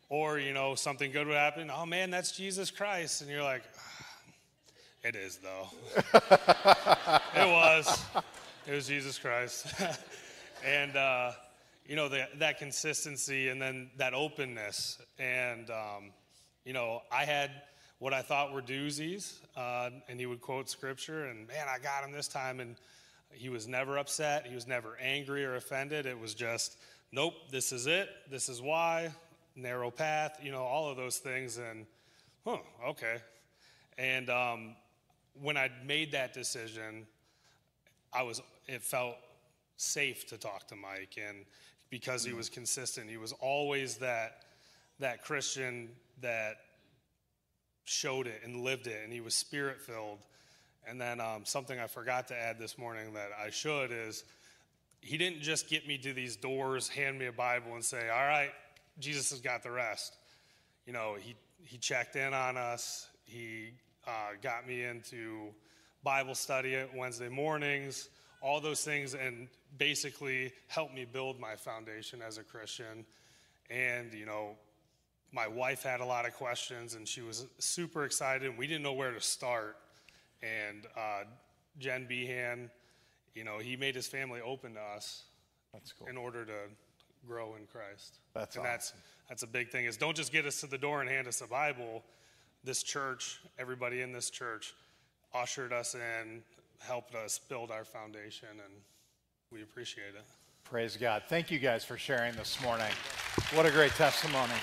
Or you know, something good would happen. Oh man, that's Jesus Christ, and you're like, "Ah, "It is though. [laughs] it was. It was Jesus Christ." and uh, you know that that consistency and then that openness and um, you know i had what i thought were doozies uh, and he would quote scripture and man i got him this time and he was never upset he was never angry or offended it was just nope this is it this is why narrow path you know all of those things and huh okay. And um, when i made that decision i was it felt safe to talk to Mike and because he was consistent he was always that that Christian that showed it and lived it and he was spirit filled and then um, something I forgot to add this morning that I should is he didn't just get me to these doors hand me a Bible and say all right Jesus has got the rest. You know he he checked in on us. He uh, got me into Bible study at Wednesday mornings all those things and basically helped me build my foundation as a Christian. And, you know, my wife had a lot of questions and she was super excited. And we didn't know where to start. And uh, Jen Behan, you know, he made his family open to us That's cool. in order to grow in Christ. That's and that's that's a big thing is don't just get us to the door and hand us a Bible. This church, everybody in this church, ushered us in, helped us build our foundation, and we appreciate it. Praise God. Thank you guys for sharing this morning. What a great testimony.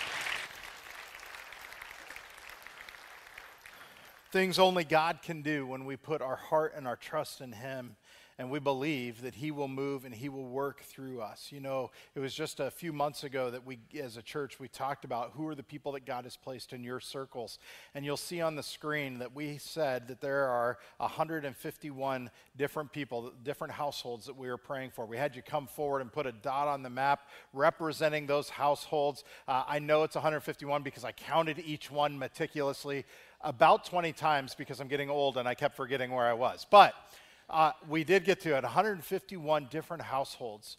Things only God can do when we put our heart and our trust in Him and we believe that He will move and He will work through us. You know, it was just a few months ago that we, as a church, we talked about who are the people that God has placed in your circles. And you'll see on the screen that we said that there are 151 different people, different households that we are praying for. We had you come forward and put a dot on the map representing those households. Uh, I know it's 151 because I counted each one meticulously about 20 times because I'm getting old and I kept forgetting where I was. But uh, we did get to it 151 different households,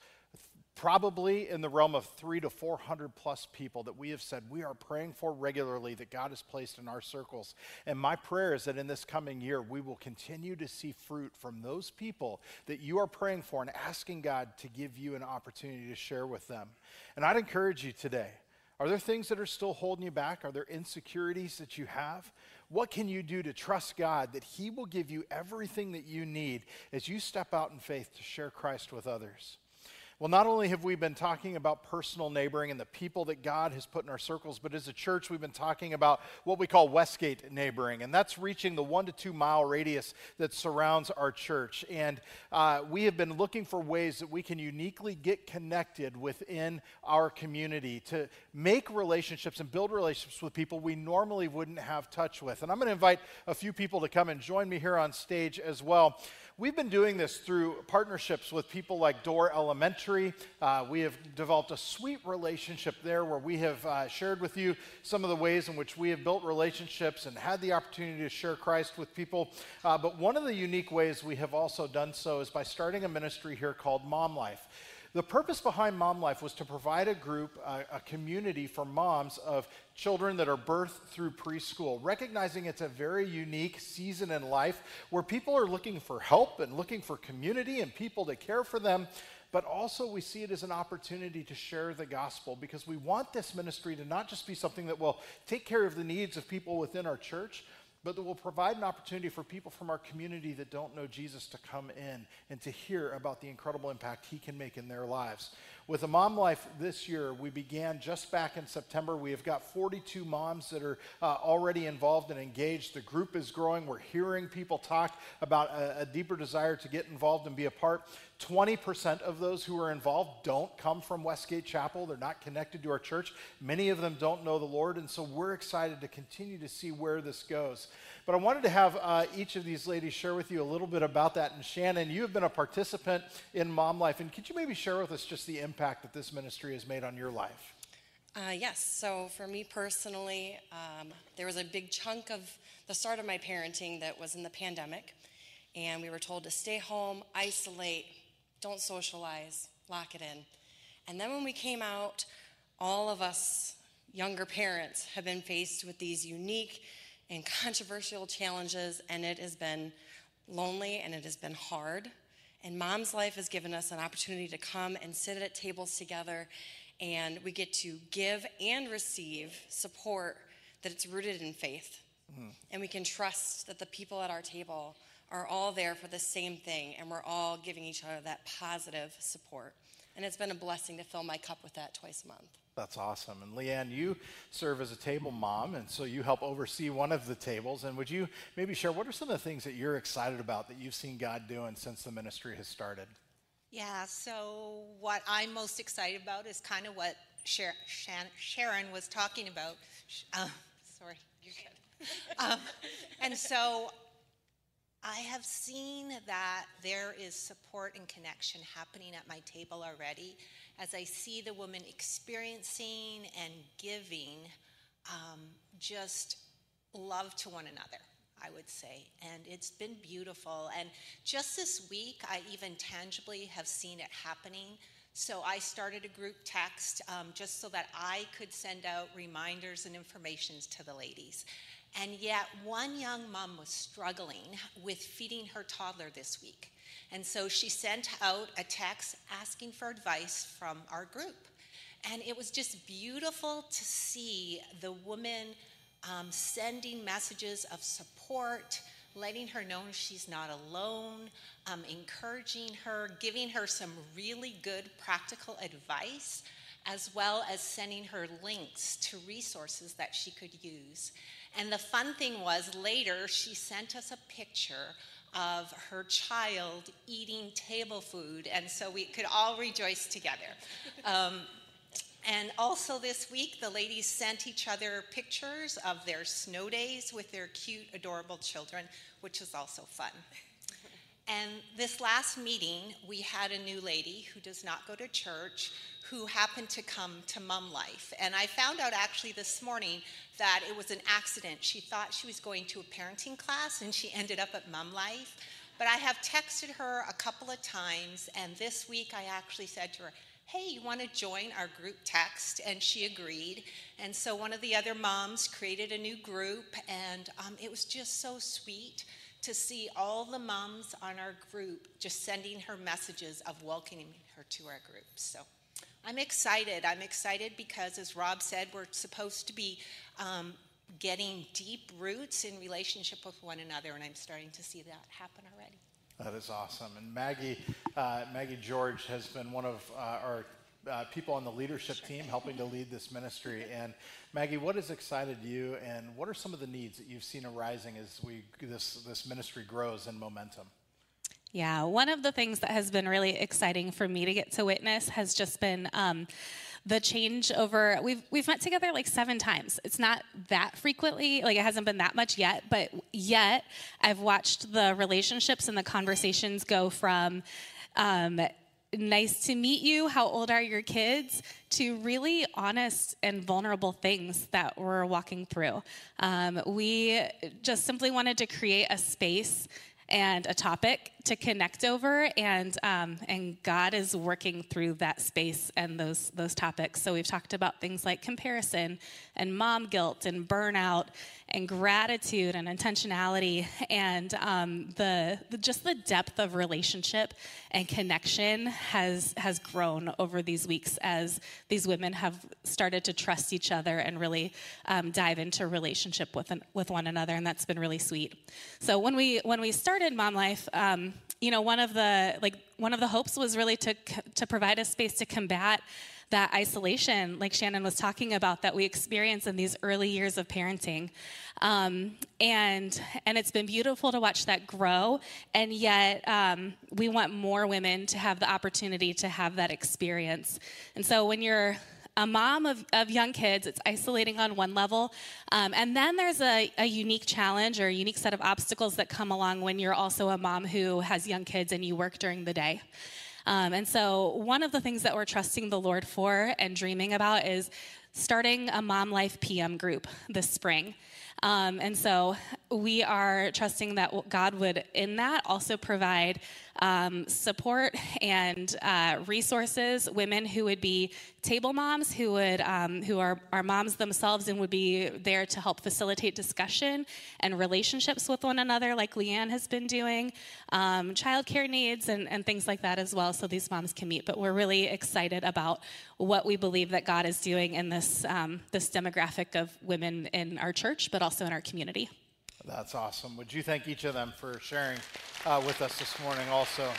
probably in the realm of three to 400 plus people that we have said we are praying for regularly that God has placed in our circles. And my prayer is that in this coming year, we will continue to see fruit from those people that you are praying for and asking God to give you an opportunity to share with them. And I'd encourage you today. Are there things that are still holding you back? Are there insecurities that you have? What can you do to trust God that He will give you everything that you need as you step out in faith to share Christ with others? Well, not only have we been talking about personal neighboring and the people that God has put in our circles, but as a church, we've been talking about what we call Westgate neighboring, and that's reaching the one to two mile radius that surrounds our church. And uh, we have been looking for ways that we can uniquely get connected within our community to make relationships and build relationships with people we normally wouldn't have touch with. And I'm going to invite a few people to come and join me here on stage as well. We've been doing this through partnerships with people like Dorr Elementary. Uh, we have developed a sweet relationship there where we have uh, shared with you some of the ways in which we have built relationships and had the opportunity to share Christ with people. Uh, but one of the unique ways we have also done so is by starting a ministry here called Mom Life. The purpose behind Mom Life was to provide a group, a, a, community for moms of children that are birthed through preschool, recognizing it's a very unique season in life where people are looking for help and looking for community and people to care for them. But also, we see it as an opportunity to share the gospel because we want this ministry to not just be something that will take care of the needs of people within our church, but that will provide an opportunity for people from our community that don't know Jesus to come in and to hear about the incredible impact he can make in their lives. With the Mom Life this year, we began just back in September. We have got 42 moms that are uh, already involved and engaged. The group is growing. We're hearing people talk about a, a deeper desire to get involved and be a part. 20% of those who are involved don't come from Westgate Chapel. They're not connected to our church. Many of them don't know the Lord, and so we're excited to continue to see where this goes. But I wanted to have uh, each of these ladies share with you a little bit about that. And Shannon, you have been a participant in Mom Life, and could you maybe share with us just the impact that this ministry has made on your life? Uh, yes. So for me personally, um, there was a big chunk of the start of my parenting that was in the pandemic, and we were told to stay home, isolate, don't socialize, lock it in. And then when we came out, all of us younger parents have been faced with these unique and [laughs] controversial challenges, and it has been lonely and it has been hard. And mom's life has given us an opportunity to come and sit at tables together, and we get to give and receive support that it's rooted in faith. Mm-hmm. And we can trust that the people at our table are all there for the same thing, and we're all giving each other that positive support. And it's been a blessing to fill my cup with that twice a month. That's awesome. And Leanne, you serve as a table mom, and so you help oversee one of the tables. And would you maybe share what are some of the things that you're excited about that you've seen God doing since the ministry has started? Yeah, so what I'm most excited about is kind of what Sharon was talking about. Uh, sorry, you're good. [laughs] Um, and so I have seen that there is support and connection happening at my table already as I see the women experiencing and giving um, just love to one another. I would say. And it's been beautiful. And just this week, I even tangibly have seen it happening. So I started a group text um, just so that I could send out reminders and informations to the ladies. And yet, one young mom was struggling with feeding her toddler this week. And so she sent out a text asking for advice from our group. And it was just beautiful to see the woman um, sending messages of support, letting her know she's not alone, um, encouraging her, giving her some really good practical advice, as well as sending her links to resources that she could use. And the fun thing was later, she sent us a picture of her child eating table food, and so we could all rejoice together. Um, and also this week, the ladies sent each other pictures of their snow days with their cute, adorable children, which was also fun. And this last meeting, we had a new lady who does not go to church who happened to come to Mom Life. And I found out actually this morning that it was an accident. She thought she was going to a parenting class and she ended up at Mom Life. But I have texted her a couple of times, and this week I actually said to her, Hey, you want to join our group text? And she agreed. And so one of the other moms created a new group, and um, it was just so sweet to see all the moms on our group just sending her messages of welcoming her to our group. So I'm excited. I'm excited because, as Rob said, we're supposed to be um, getting deep roots in relationship with one another, and I'm starting to see that happen already. That is awesome. And Maggie, uh, Maggie George has been one of uh, our uh, people on the leadership team helping to lead this ministry. And Maggie, what has excited you, and what are some of the needs that you've seen arising as we this this ministry grows in momentum? Yeah, one of the things that has been really exciting for me to get to witness has just been um, the change over. We've we've met together like seven times. It's not that frequently, like it hasn't been that much yet, but yet I've watched the relationships and the conversations go from. Um, nice to meet you. How old are your kids? To really honest and vulnerable things that we're walking through. Um, we just simply wanted to create a space and a topic to connect over, and um, and God is working through that space and those those topics. So we've talked about things like comparison and mom guilt and burnout and gratitude and intentionality and um, the, the just the depth of relationship and connection has has grown over these weeks as these women have started to trust each other and really um, dive into relationship with an, with one another, and that's been really sweet. So when we when we started Mom Life. Um, you know, one of the like one of the hopes was really to to provide a space to combat that isolation, like Shannon was talking about, that we experience in these early years of parenting, um, and and it's been beautiful to watch that grow. And yet, um, we want more women to have the opportunity to have that experience. And so, when you're a mom of, of young kids, it's isolating on one level. Um, and then there's a, a unique challenge or a unique set of obstacles that come along when you're also a mom who has young kids and you work during the day. Um, and so, one of the things that we're trusting the Lord for and dreaming about is starting a Mom Life PM group this spring. Um, and so, we are trusting that God would, in that, also provide um, support and uh, resources, women who would be table moms, who would um, who are, are moms themselves and would be there to help facilitate discussion and relationships with one another, like Leanne has been doing, um, childcare needs and, and things like that as well, so these moms can meet. But we're really excited about what we believe that God is doing in this um, this demographic of women in our church, but also in our community. That's awesome. Would you thank each of them for sharing uh, with us this morning also?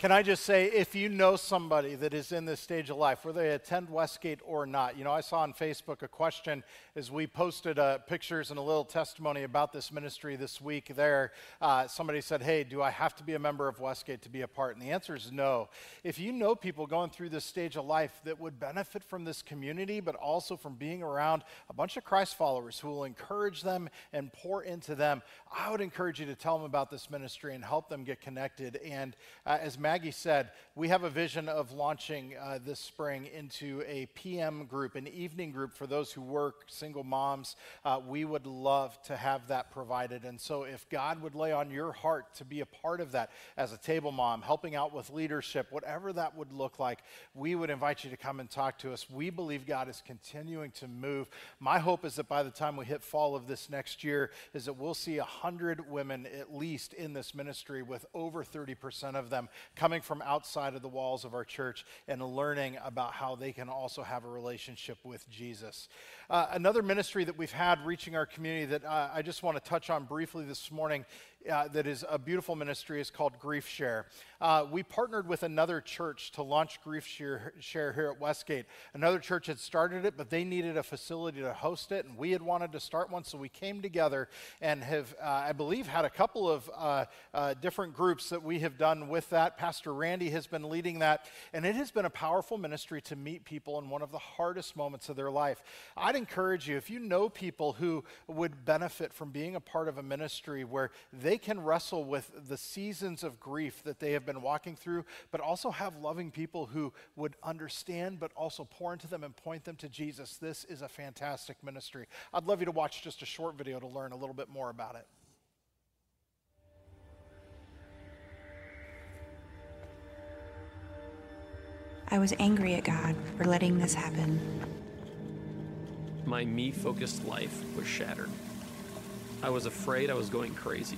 Can I just say, if you know somebody that is in this stage of life, whether they attend Westgate or not, you know, I saw on Facebook a question as we posted uh, pictures and a little testimony about this ministry this week there. Uh, somebody said, Hey, do I have to be a member of Westgate to be a part? And the answer is no. If you know people going through this stage of life that would benefit from this community, but also from being around a bunch of Christ followers who will encourage them and pour into them, I would encourage you to tell them about this ministry and help them get connected. And uh, as Maggie said, we have a vision of launching uh, this spring into a PM group, an evening group for those who work, single moms. Uh, we would love to have that provided. And so, if God would lay on your heart to be a part of that as a table mom, helping out with leadership, whatever that would look like, we would invite you to come and talk to us. We believe God is continuing to move. My hope is that by the time we hit fall of this next year, is that we'll see 100 women at least in this ministry with over 30% of them coming from outside of the walls of our church and learning about how they can also have a relationship with Jesus. Uh, another ministry that we've had reaching our community that uh, I just want to touch on briefly this morning uh, that is a beautiful ministry is called GriefShare. Uh, we partnered with another church to launch GriefShare, Share here at Westgate. Another church had started it, but they needed a facility to host it, and we had wanted to start one, so we came together and have, uh, I believe, had a couple of uh, uh, different groups that we have done with that. Pastor Randy has been leading that, and it has been a powerful ministry to meet people in one of the hardest moments of their life. I'd encourage you, if you know people who would benefit from being a part of a ministry where they they can wrestle with the seasons of grief that they have been walking through, but also have loving people who would understand, but also pour into them and point them to Jesus. This is a fantastic ministry. I'd love you to watch just a short video to learn a little bit more about it. I was angry at God for letting this happen. My me focused life was shattered. I was afraid I was going crazy.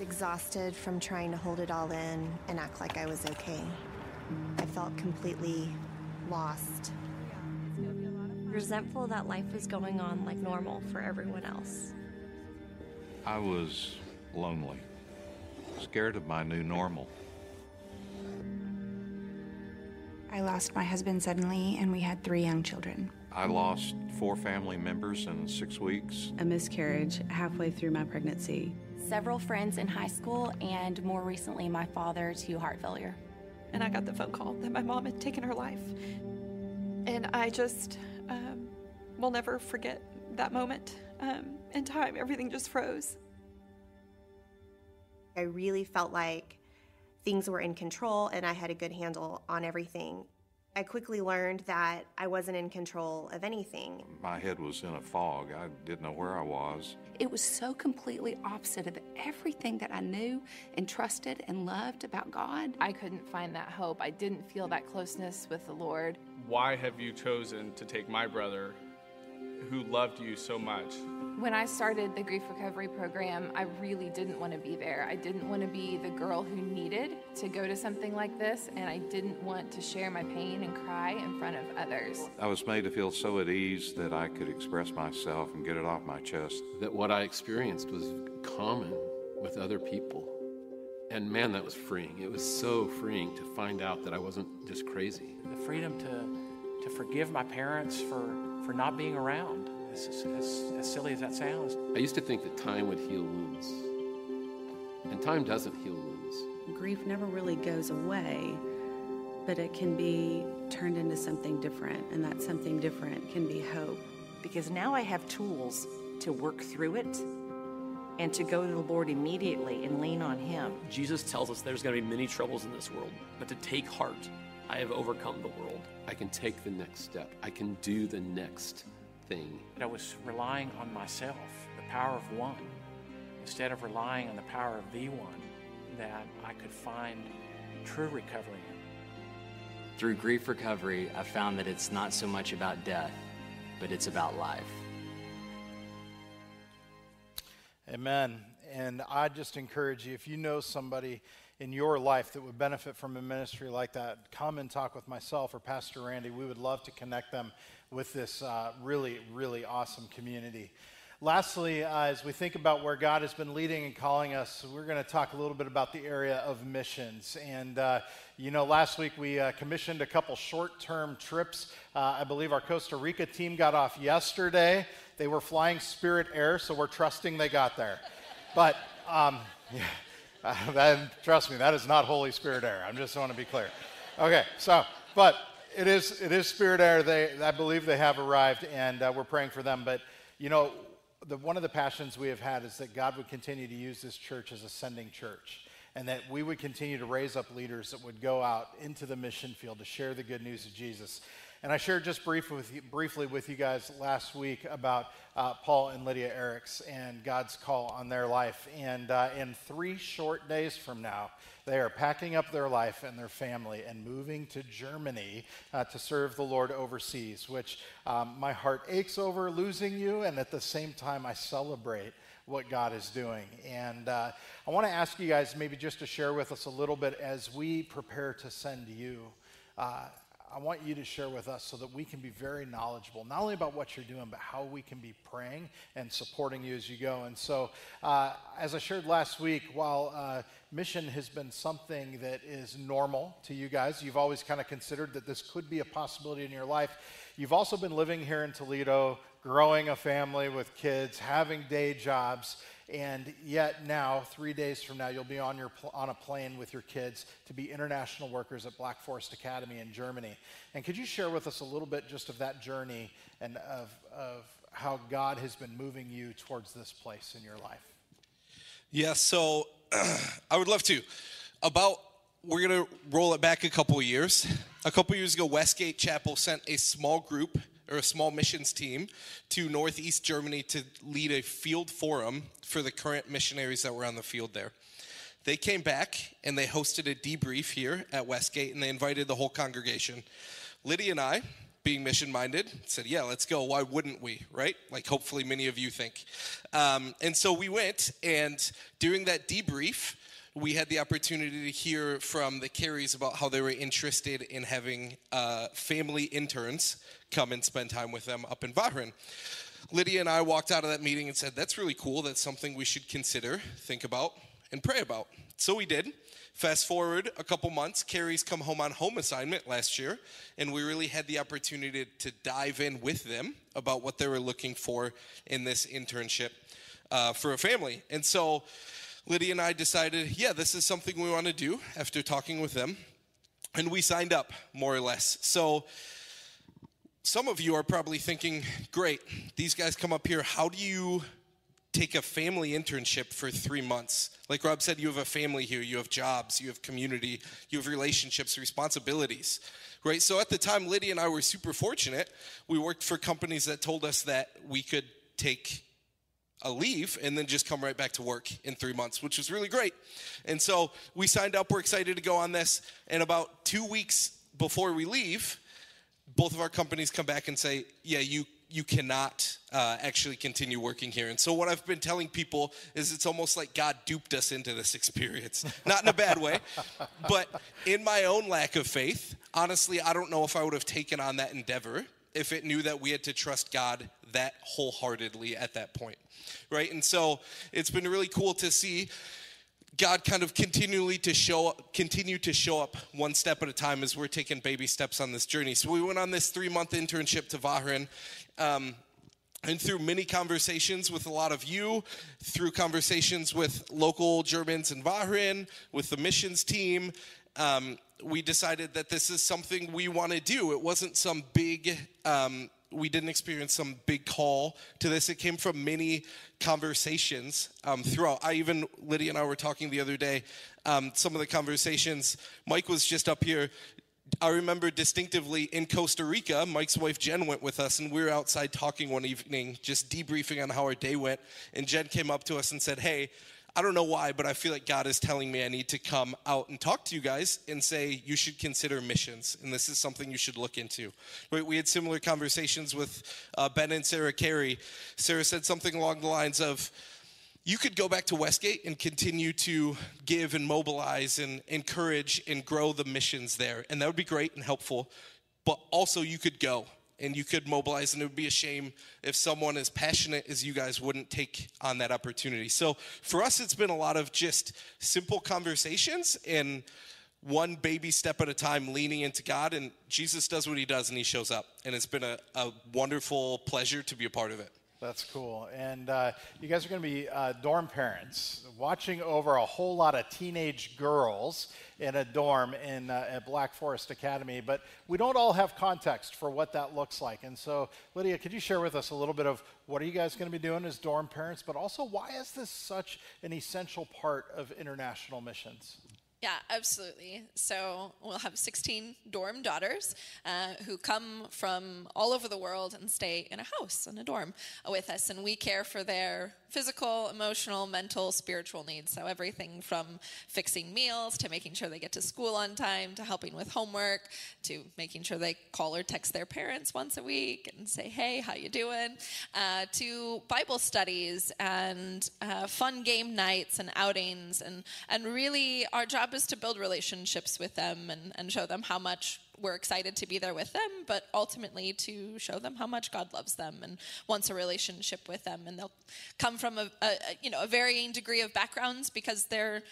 Exhausted from trying to hold it all in and act like I was okay. I felt completely lost. Resentful that life was going on like normal for everyone else. I was lonely, scared of my new normal. I lost my husband suddenly, and we had three young children. I lost four family members in six weeks. A miscarriage halfway through my pregnancy. Several friends in high school, and more recently, my father to heart failure. And I got the phone call that my mom had taken her life. And I just um, will never forget that moment um, in time. Everything just froze. I really felt like things were in control and I had a good handle on everything. I quickly learned that I wasn't in control of anything. My head was in a fog. I didn't know where I was. It was so completely opposite of everything that I knew and trusted and loved about God. I couldn't find that hope. I didn't feel that closeness with the Lord. Why have you chosen to take my brother, who loved you so much? When I started the grief recovery program, I really didn't want to be there. I didn't want to be the girl who needed to go to something like this, and I didn't want to share my pain and cry in front of others. I was made to feel so at ease that I could express myself and get it off my chest. That what I experienced was common with other people. And man, that was freeing. It was so freeing to find out that I wasn't just crazy. The freedom to, to forgive my parents for, for not being around. As, as, as silly as that sounds. I used to think that time would heal wounds. And time doesn't heal wounds. Grief never really goes away, but it can be turned into something different, and that something different can be hope. Because now I have tools to work through it and to go to the Lord immediately and lean on Him. Jesus tells us there's going to be many troubles in this world, but to take heart, I have overcome the world. I can take the next step. I can do the next thing. I was relying on myself, the power of one, instead of relying on the power of the one, that I could find true recovery in. Through grief recovery, I found that it's not so much about death, but it's about life. Amen. And I just encourage you if you know somebody in your life that would benefit from a ministry like that, come and talk with myself or Pastor Randy. We would love to connect them with this uh, really, really awesome community. Lastly, uh, as we think about where God has been leading and calling us, we're going to talk a little bit about the area of missions. And, uh, you know, last week we uh, commissioned a couple short term trips. Uh, I believe our Costa Rica team got off yesterday. They were flying Spirit Air, so we're trusting they got there. But, um, [laughs] yeah. Uh, [laughs] that, trust me, that is not Holy Spirit Air. I'm just want to be clear. Okay, so, but it is, it is Spirit Air. They, I believe they have arrived, and uh, we're praying for them. But, you know, the, one of the passions we have had is that God would continue to use this church as a sending church, and that we would continue to raise up leaders that would go out into the mission field to share the good news of Jesus. And I shared just brief with you, briefly with you guys last week about uh, Paul and Lydia Eriks and God's call on their life. And uh, in three short days from now, they are packing up their life and their family and moving to Germany uh, to serve the Lord overseas, which um, my heart aches over losing you, and at the same time, I celebrate what God is doing. And uh, I want to ask you guys maybe just to share with us a little bit as we prepare to send you. Uh, I want you to share with us so that we can be very knowledgeable, not only about what you're doing, but how we can be praying and supporting you as you go. And so, uh, as I shared last week, while uh, mission has been something that is normal to you guys, you've always kind of considered that this could be a possibility in your life. You've also been living here in Toledo, growing a family with kids, having day jobs, and yet now, three days from now, you'll be on, your pl- on a plane with your kids to be international workers at Black Forest Academy in Germany. And could you share with us a little bit just of that journey and of, of how God has been moving you towards this place in your life? Yeah, so [clears throat] I would love to. About, we're going to roll it back a couple years. A couple years ago, Westgate Chapel sent a small group or a small missions team to Northeast Germany to lead a field forum for the current missionaries that were on the field there. They came back and they hosted a debrief here at Westgate and they invited the whole congregation. Lydia and I, being mission minded, said, Yeah, let's go. Why wouldn't we, right? Like, hopefully, many of you think. Um, and so we went, and during that debrief, we had the opportunity to hear from the Careys about how they were interested in having uh, family interns come and spend time with them up in Waren. Lydia and I walked out of that meeting and said, That's really cool. That's something we should consider, think about, and pray about. So we did. Fast forward a couple months, Careys come home on home assignment last year, and we really had the opportunity to dive in with them about what they were looking for in this internship uh, for a family. And so Lydia and I decided, yeah, this is something we want to do after talking with them. And we signed up, more or less. So some of you are probably thinking, great, these guys come up here. How do you take a family internship for three months? Like Rob said, you have a family here, you have jobs, you have community, you have relationships, responsibilities, right? So at the time, Lydia and I were super fortunate. We worked for companies that told us that we could take a leave and then just come right back to work in three months, which was really great. And so we signed up, we're excited to go on this. And about two weeks before we leave, both of our companies come back and say, yeah, you you cannot uh, actually continue working here. And so, what I've been telling people is it's almost like God duped us into this experience. [laughs] Not in a bad way, but in my own lack of faith, honestly, I don't know if I would have taken on that endeavor if it knew that we had to trust God that wholeheartedly at that point. Right? And so, it's been really cool to see God kind of continually to show continue to show up one step at a time as we're taking baby steps on this journey. So we went on this three month internship to Waren. Um, and through many conversations with a lot of you, through conversations with local Germans in Waren, with the missions team, um, we decided that this is something we want to do. It wasn't some big um, we didn't experience some big call to this. It came from many conversations um, throughout. I even, Lydia and I were talking the other day, um, some of the conversations. Mike was just up here. I remember distinctively in Costa Rica, Mike's wife Jen went with us, and we were outside talking one evening, just debriefing on how our day went. And Jen came up to us and said, Hey, I don't know why, but I feel like God is telling me I need to come out and talk to you guys and say you should consider missions, and this is something you should look into. We had similar conversations with uh, Ben and Sarah Carey. Sarah said something along the lines of, you could go back to Westgate and continue to give and mobilize and encourage and grow the missions there, and that would be great and helpful. But also, you could go and you could mobilize and it would be a shame if someone as passionate as you guys wouldn't take on that opportunity. So for us it's been a lot of just simple conversations and one baby step at a time leaning into god and jesus does what he does and he shows up and it's been a, a wonderful pleasure to be a part of it that's cool. And uh, you guys are going to be uh, dorm parents, watching over a whole lot of teenage girls in a dorm in uh, at Black Forest Academy. But we don't all have context for what that looks like. And so, Lydia, could you share with us a little bit of what are you guys going to be doing as dorm parents, but also why is this such an essential part of international missions? Yeah, absolutely. So we'll have 16 dorm daughters uh, who come from all over the world and stay in a house, in a dorm with us. And we care for their physical, emotional, mental, spiritual needs. So everything from fixing meals to making sure they get to school on time to helping with homework to making sure they call or text their parents once a week and say, hey, how you doing? Uh, to Bible studies and uh, fun game nights and outings. And, and really our job is to build relationships with them and, and show them how much we're excited to be there with them, but ultimately to show them how much God loves them and wants a relationship with them. And they'll come from a, a you know a varying degree of backgrounds because they're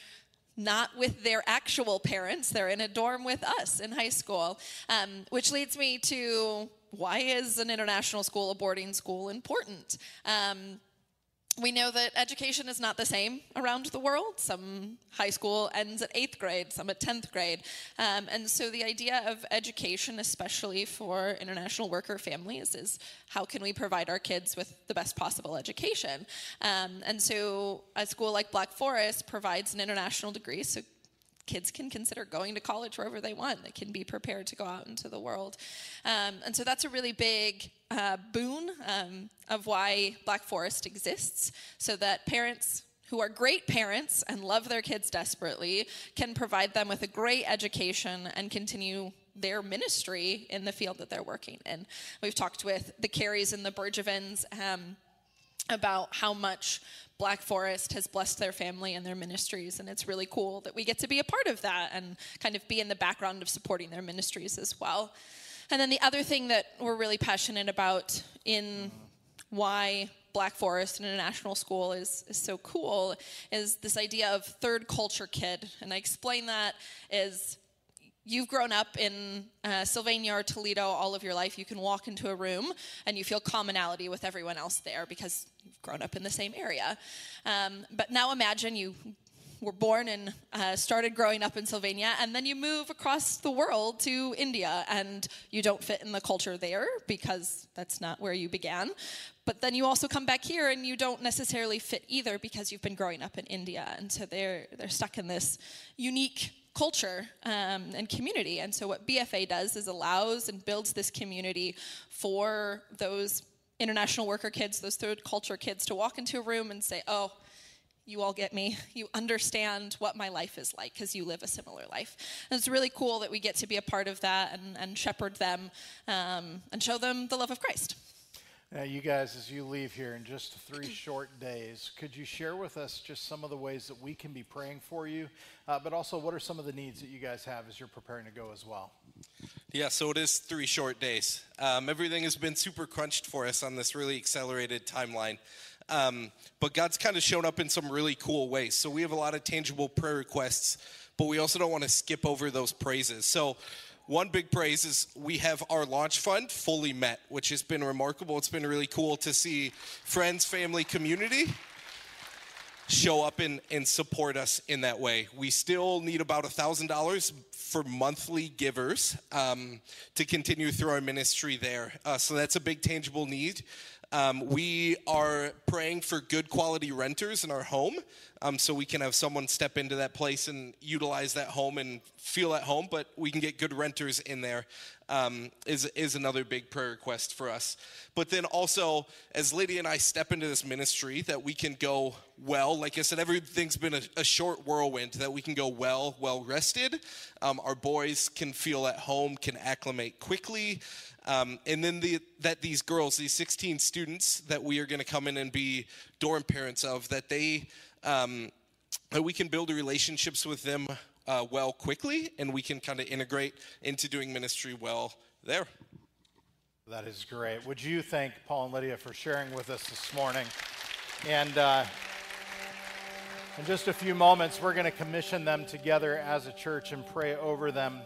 not with their actual parents. They're in a dorm with us in high school, um, which leads me to why is an international school, a boarding school, important? Um, we know that education is not the same around the world. Some high school ends at eighth grade, some at 10th grade. Um, and so the idea of education, especially for international worker families, is how can we provide our kids with the best possible education? Um, and so a school like Black Forest provides an international degree, so kids can consider going to college wherever they want. They can be prepared to go out into the world. Um, and so that's a really big uh, boon um, of why Black Forest exists, so that parents who are great parents and love their kids desperately can provide them with a great education and continue their ministry in the field that they're working in. We've talked with the Careys and the Bergevins um, about how much Black Forest has blessed their family and their ministries, and it's really cool that we get to be a part of that and kind of be in the background of supporting their ministries as well. And then the other thing that we're really passionate about in why Black Forest International School is, is so cool is this idea of third culture kid. And I explain that is you've grown up in uh, Sylvania or Toledo all of your life. You can walk into a room and you feel commonality with everyone else there because you've grown up in the same area. Um, but now imagine you were born and uh, started growing up in Sylvania, and then you move across the world to India, and you don't fit in the culture there because that's not where you began. But then you also come back here, and you don't necessarily fit either because you've been growing up in India, and so they're they're stuck in this unique culture um, and community. And so what BFA does is allows and builds this community for those international worker kids, those third culture kids, to walk into a room and say, "Oh." you all get me. You understand what my life is like because you live a similar life. And it's really cool that we get to be a part of that and, and shepherd them um, and show them the love of Christ. Now, you guys, as you leave here in just three short days, could you share with us just some of the ways that we can be praying for you, uh, but also what are some of the needs that you guys have as you're preparing to go as well? Yeah, so it is three short days. Um, everything has been super crunched for us on this really accelerated timeline. Um, but God's kind of shown up in some really cool ways. So we have a lot of tangible prayer requests, but we also don't want to skip over those praises. So one big praise is we have our launch fund fully met, which has been remarkable. It's been really cool to see friends, family, community show up and, and support us in that way. We still need about $1,000 for monthly givers um, to continue through our ministry there. Uh, so that's a big tangible need. Um, we are praying for good quality renters in our home um, so we can have someone step into that place and utilize that home and feel at home, but we can get good renters in there. Um, is is another big prayer request for us. But then also, as Lydia and I step into this ministry, that we can go well. Like I said, everything's been a, a short whirlwind. That we can go well, well rested. Um, our boys can feel at home, can acclimate quickly. Um, and then the, that these girls, these 16 students that we are going to come in and be dorm parents of, that they um, that we can build relationships with them uh, well quickly, and we can kind of integrate into doing ministry well there. That is great. Would you thank Paul and Lydia for sharing with us this morning? And uh, in just a few moments, we're going to commission them together as a church and pray over them.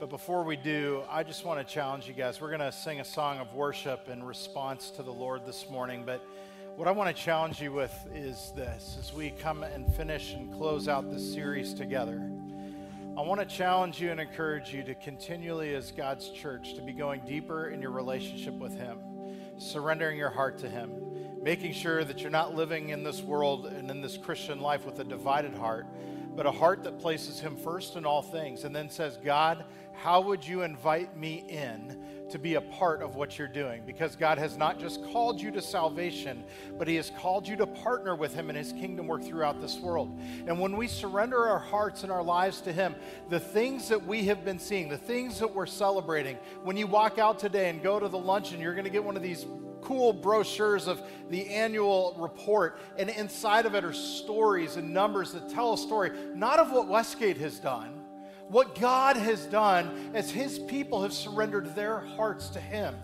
But before we do, I just want to challenge you guys. We're going to sing a song of worship in response to the Lord this morning. But what I want to challenge you with is this as we come and finish and close out this series together. I want to challenge you and encourage you to continually, as God's church, to be going deeper in your relationship with Him, surrendering your heart to Him, making sure that you're not living in this world and in this Christian life with a divided heart, but a heart that places Him first in all things and then says, God, how would you invite me in to be a part of what you're doing? Because God has not just called you to salvation, but He has called you to partner with Him in His kingdom work throughout this world. And when we surrender our hearts and our lives to Him, the things that we have been seeing, the things that we're celebrating, when you walk out today and go to the luncheon, you're going to get one of these cool brochures of the annual report, and inside of it are stories and numbers that tell a story, not of what Westgate has done, what God has done as His people have surrendered their hearts to Him.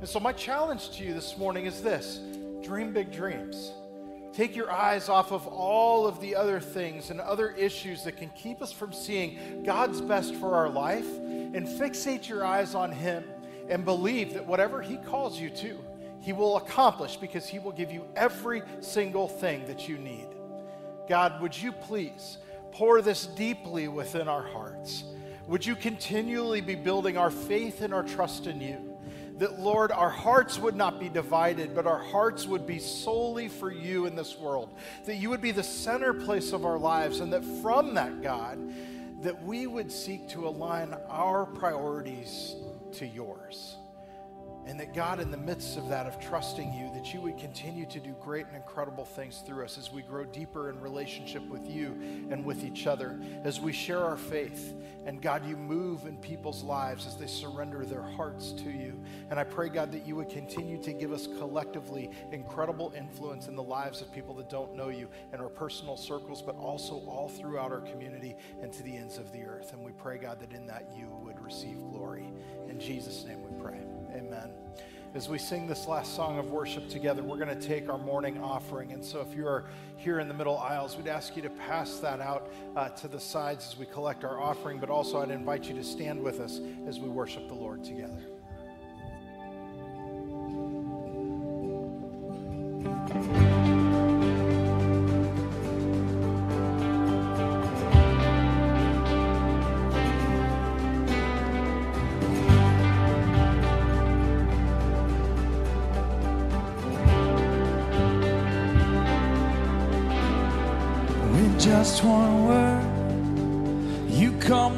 And so, my challenge to you this morning is this dream big dreams. Take your eyes off of all of the other things and other issues that can keep us from seeing God's best for our life and fixate your eyes on Him and believe that whatever He calls you to, He will accomplish because He will give you every single thing that you need. God, would you please pour this deeply within our hearts? Would you continually be building our faith and our trust in you? That, Lord, our hearts would not be divided, but our hearts would be solely for you in this world. That you would be the center place of our lives, and that from that, God, that we would seek to align our priorities to yours. And that God, in the midst of that, of trusting you, that you would continue to do great and incredible things through us as we grow deeper in relationship with you and with each other, as we share our faith. And God, you move in people's lives as they surrender their hearts to you. And I pray, God, that you would continue to give us collectively incredible influence in the lives of people that don't know you in our personal circles, but also all throughout our community and to the ends of the earth. And we pray, God, that in that you would receive glory. In Jesus' name. Amen. as we sing this last song of worship together, we're going to take our morning offering. And so if you are here in the middle aisles, we'd ask you to pass that out uh, to the sides as we collect our offering, but also I'd invite you to stand with us as we worship the Lord together. With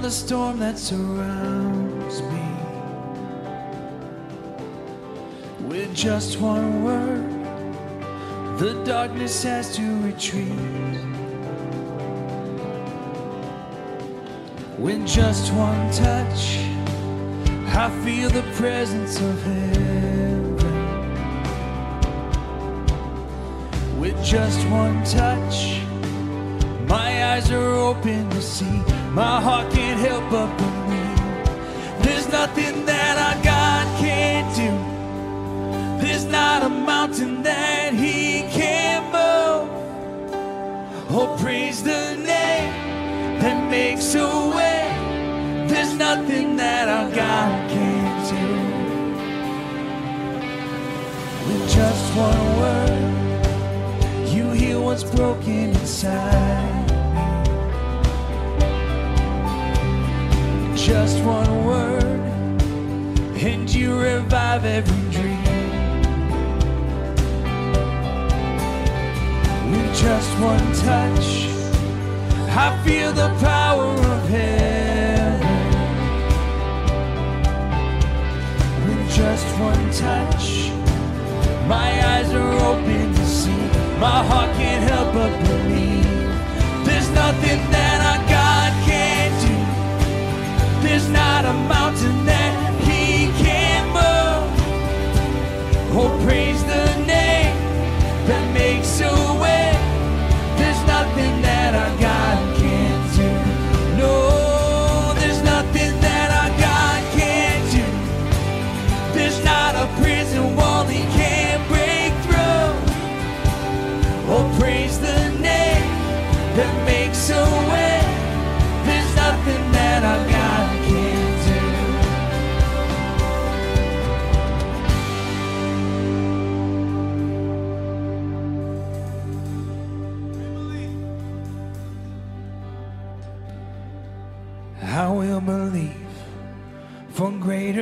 the storm that surrounds me. With just one word, the darkness has to retreat. With just one touch, I feel the presence of heaven. With just one touch, my eyes are open to see. My heart can't help but believe. There's nothing that our God can't do. There's not a mountain that He can't move. Oh, praise the name that makes a way. There's nothing that our God can't do. With just one word, you heal what's broken inside. Just one word, and you revive every dream. With just one touch, I feel the power of heaven. With just one touch, my eyes are open to see. My heart can't help but believe. There's nothing that I. There's not a mountain that He can't move. Oh, praise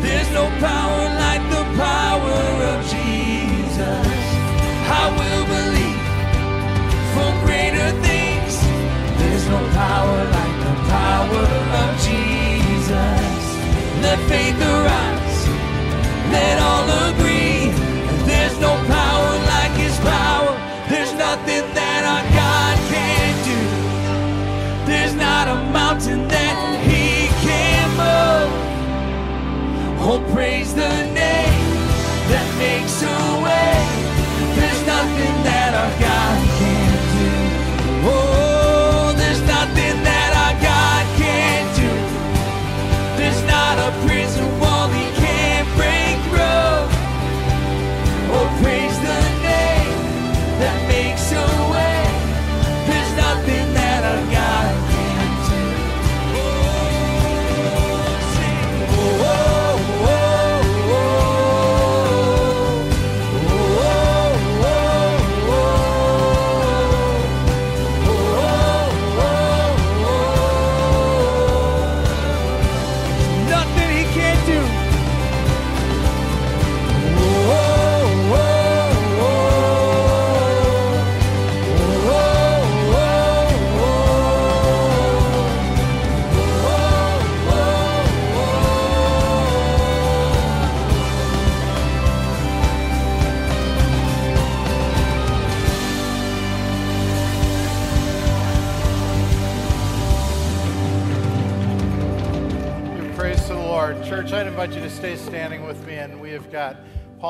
There's no power like the power of Jesus. I will believe for greater things. There's no power like the power of Jesus. Let faith arise. Let all agree. There's no power like His power. There's nothing that our God can't do. There's not a mountain that Oh, praise the name that makes a way. There's nothing that our God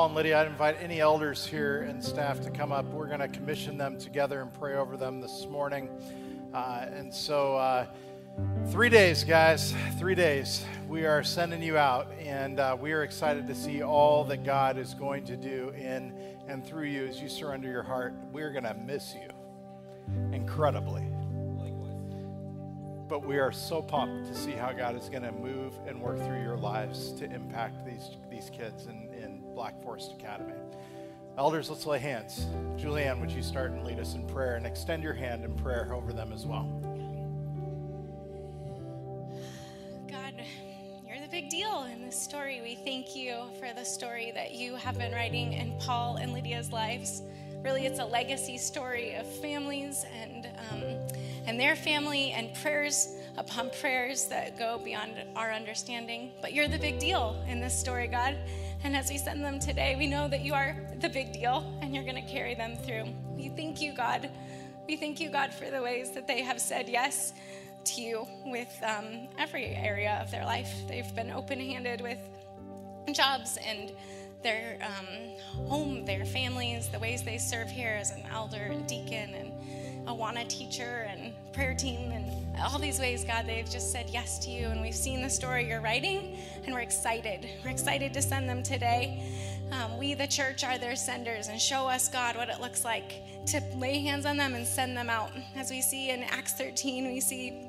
and Lydia. I'd invite any elders here and staff to come up. We're going to commission them together and pray over them this morning. Uh, and so, uh, three days, guys, three days. We are sending you out, and uh, we are excited to see all that God is going to do in and through you as you surrender your heart. We're going to miss you incredibly but we are so pumped to see how God is going to move and work through your lives to impact these, these kids in Black Forest Academy. Elders, let's lay hands. Julianne, would you start and lead us in prayer and extend your hand in prayer over them as well? God, you're the big deal in this story. We thank you for the story that you have been writing in Paul and Lydia's lives. Really, it's a legacy story of families and um, and their family and prayers upon prayers that go beyond our understanding. But you're the big deal in this story, God. And as we send them today, we know that you are the big deal and you're going to carry them through. We thank you, God. We thank you, God, for the ways that they have said yes to you with um, every area of their life. They've been open handed with jobs and their um, home, their families, the ways they serve here as an elder and deacon and Awana teacher and prayer team and all these ways, God, they've just said yes to you. And we've seen the story you're writing, and we're excited. We're excited to send them today. Um, we, the church, are their senders, and show us, God, what it looks like to lay hands on them and send them out. As we see in Acts 13, we see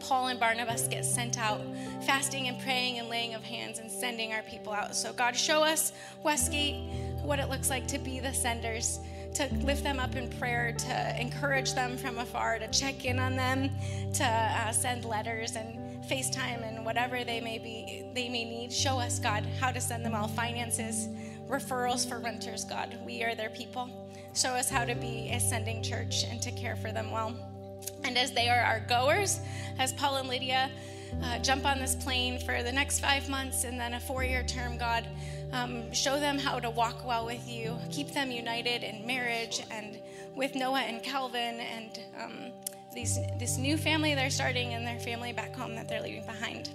Paul and Barnabas get sent out, fasting and praying and laying of hands and sending our people out. So, God, show us, Westgate, what it looks like to be the senders to lift them up in prayer, to encourage them from afar, to check in on them, to uh, send letters and FaceTime and whatever they may be they may need. Show us, God, how to send them all finances, referrals for renters, God. We are their people. Show us how to be a sending church and to care for them well. And as they are our goers, as Paul and Lydia uh, jump on this plane for the next five months and then a four year term, God, um, show them how to walk well with you. Keep them united in marriage and with Noah and Calvin and um, these, this new family they're starting and their family back home that they're leaving behind.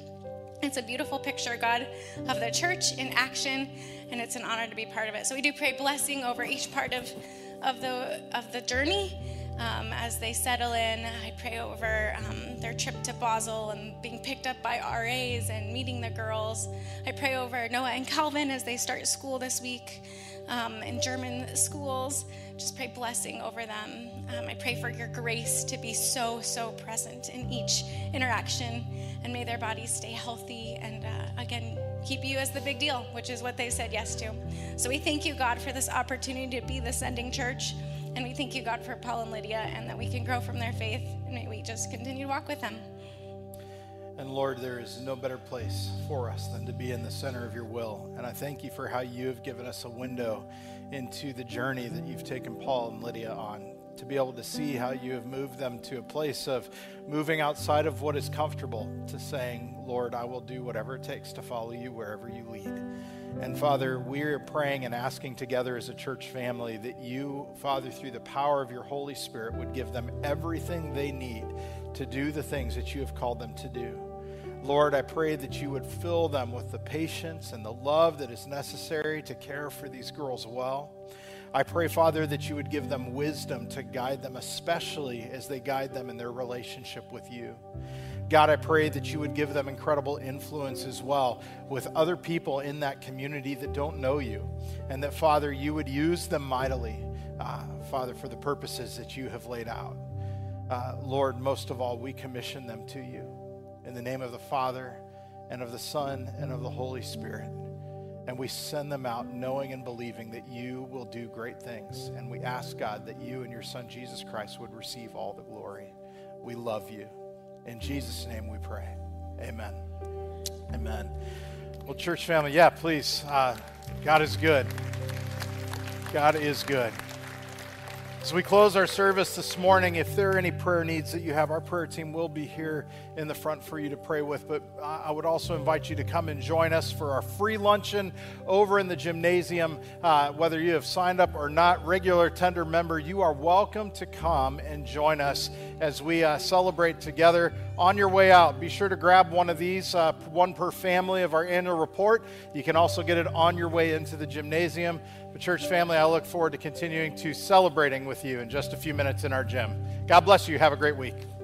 It's a beautiful picture, God, of the church in action, and it's an honor to be part of it. So we do pray blessing over each part of, of, the, of the journey um, as they settle in. I pray over um, their trip to Basel and being picked up by RAs and meeting the girls. I pray over Noah and Calvin as they start school this week um, in German schools. Just pray blessing over them. Um, I pray for your grace to be so, so present in each interaction, and may their bodies stay healthy and, uh, again, keep you as the big deal, which is what they said yes to. So we thank you, God, for this opportunity to be the sending church. And we thank you, God, for Paul and Lydia and that we can grow from their faith. And may we just continue to walk with them. And Lord, there is no better place for us than to be in the center of your will. And I thank you for how you have given us a window into the journey that you've taken Paul and Lydia on. To be able to see how you have moved them to a place of moving outside of what is comfortable to saying, Lord, I will do whatever it takes to follow you wherever you lead. And Father, we're praying and asking together as a church family that you, Father, through the power of your Holy Spirit, would give them everything they need to do the things that you have called them to do. Lord, I pray that you would fill them with the patience and the love that is necessary to care for these girls well. I pray, Father, that you would give them wisdom to guide them, especially as they guide them in their relationship with you. God, I pray that you would give them incredible influence as well with other people in that community that don't know you. And that, Father, you would use them mightily, uh, Father, for the purposes that you have laid out. Uh, Lord, most of all, we commission them to you. In the name of the Father, and of the Son, and of the Holy Spirit. And we send them out knowing and believing that you will do great things. And we ask, God, that you and your Son, Jesus Christ, would receive all the glory. We love you. In Jesus' name we pray. Amen. Amen. Well, church family, yeah, please. Uh, God is good. God is good. As we close our service this morning, if there are any prayer needs that you have, our prayer team will be here in the front for you to pray with. But I would also invite you to come and join us for our free luncheon over in the gymnasium. Uh, whether you have signed up or not, regular tender member, you are welcome to come and join us as we uh, celebrate together on your way out, be sure to grab one of these, uh, one per family of our annual report. You can also get it on your way into the gymnasium. But, church family, I look forward to continuing to celebrating with you in just a few minutes in our gym. God bless you. Have a great week.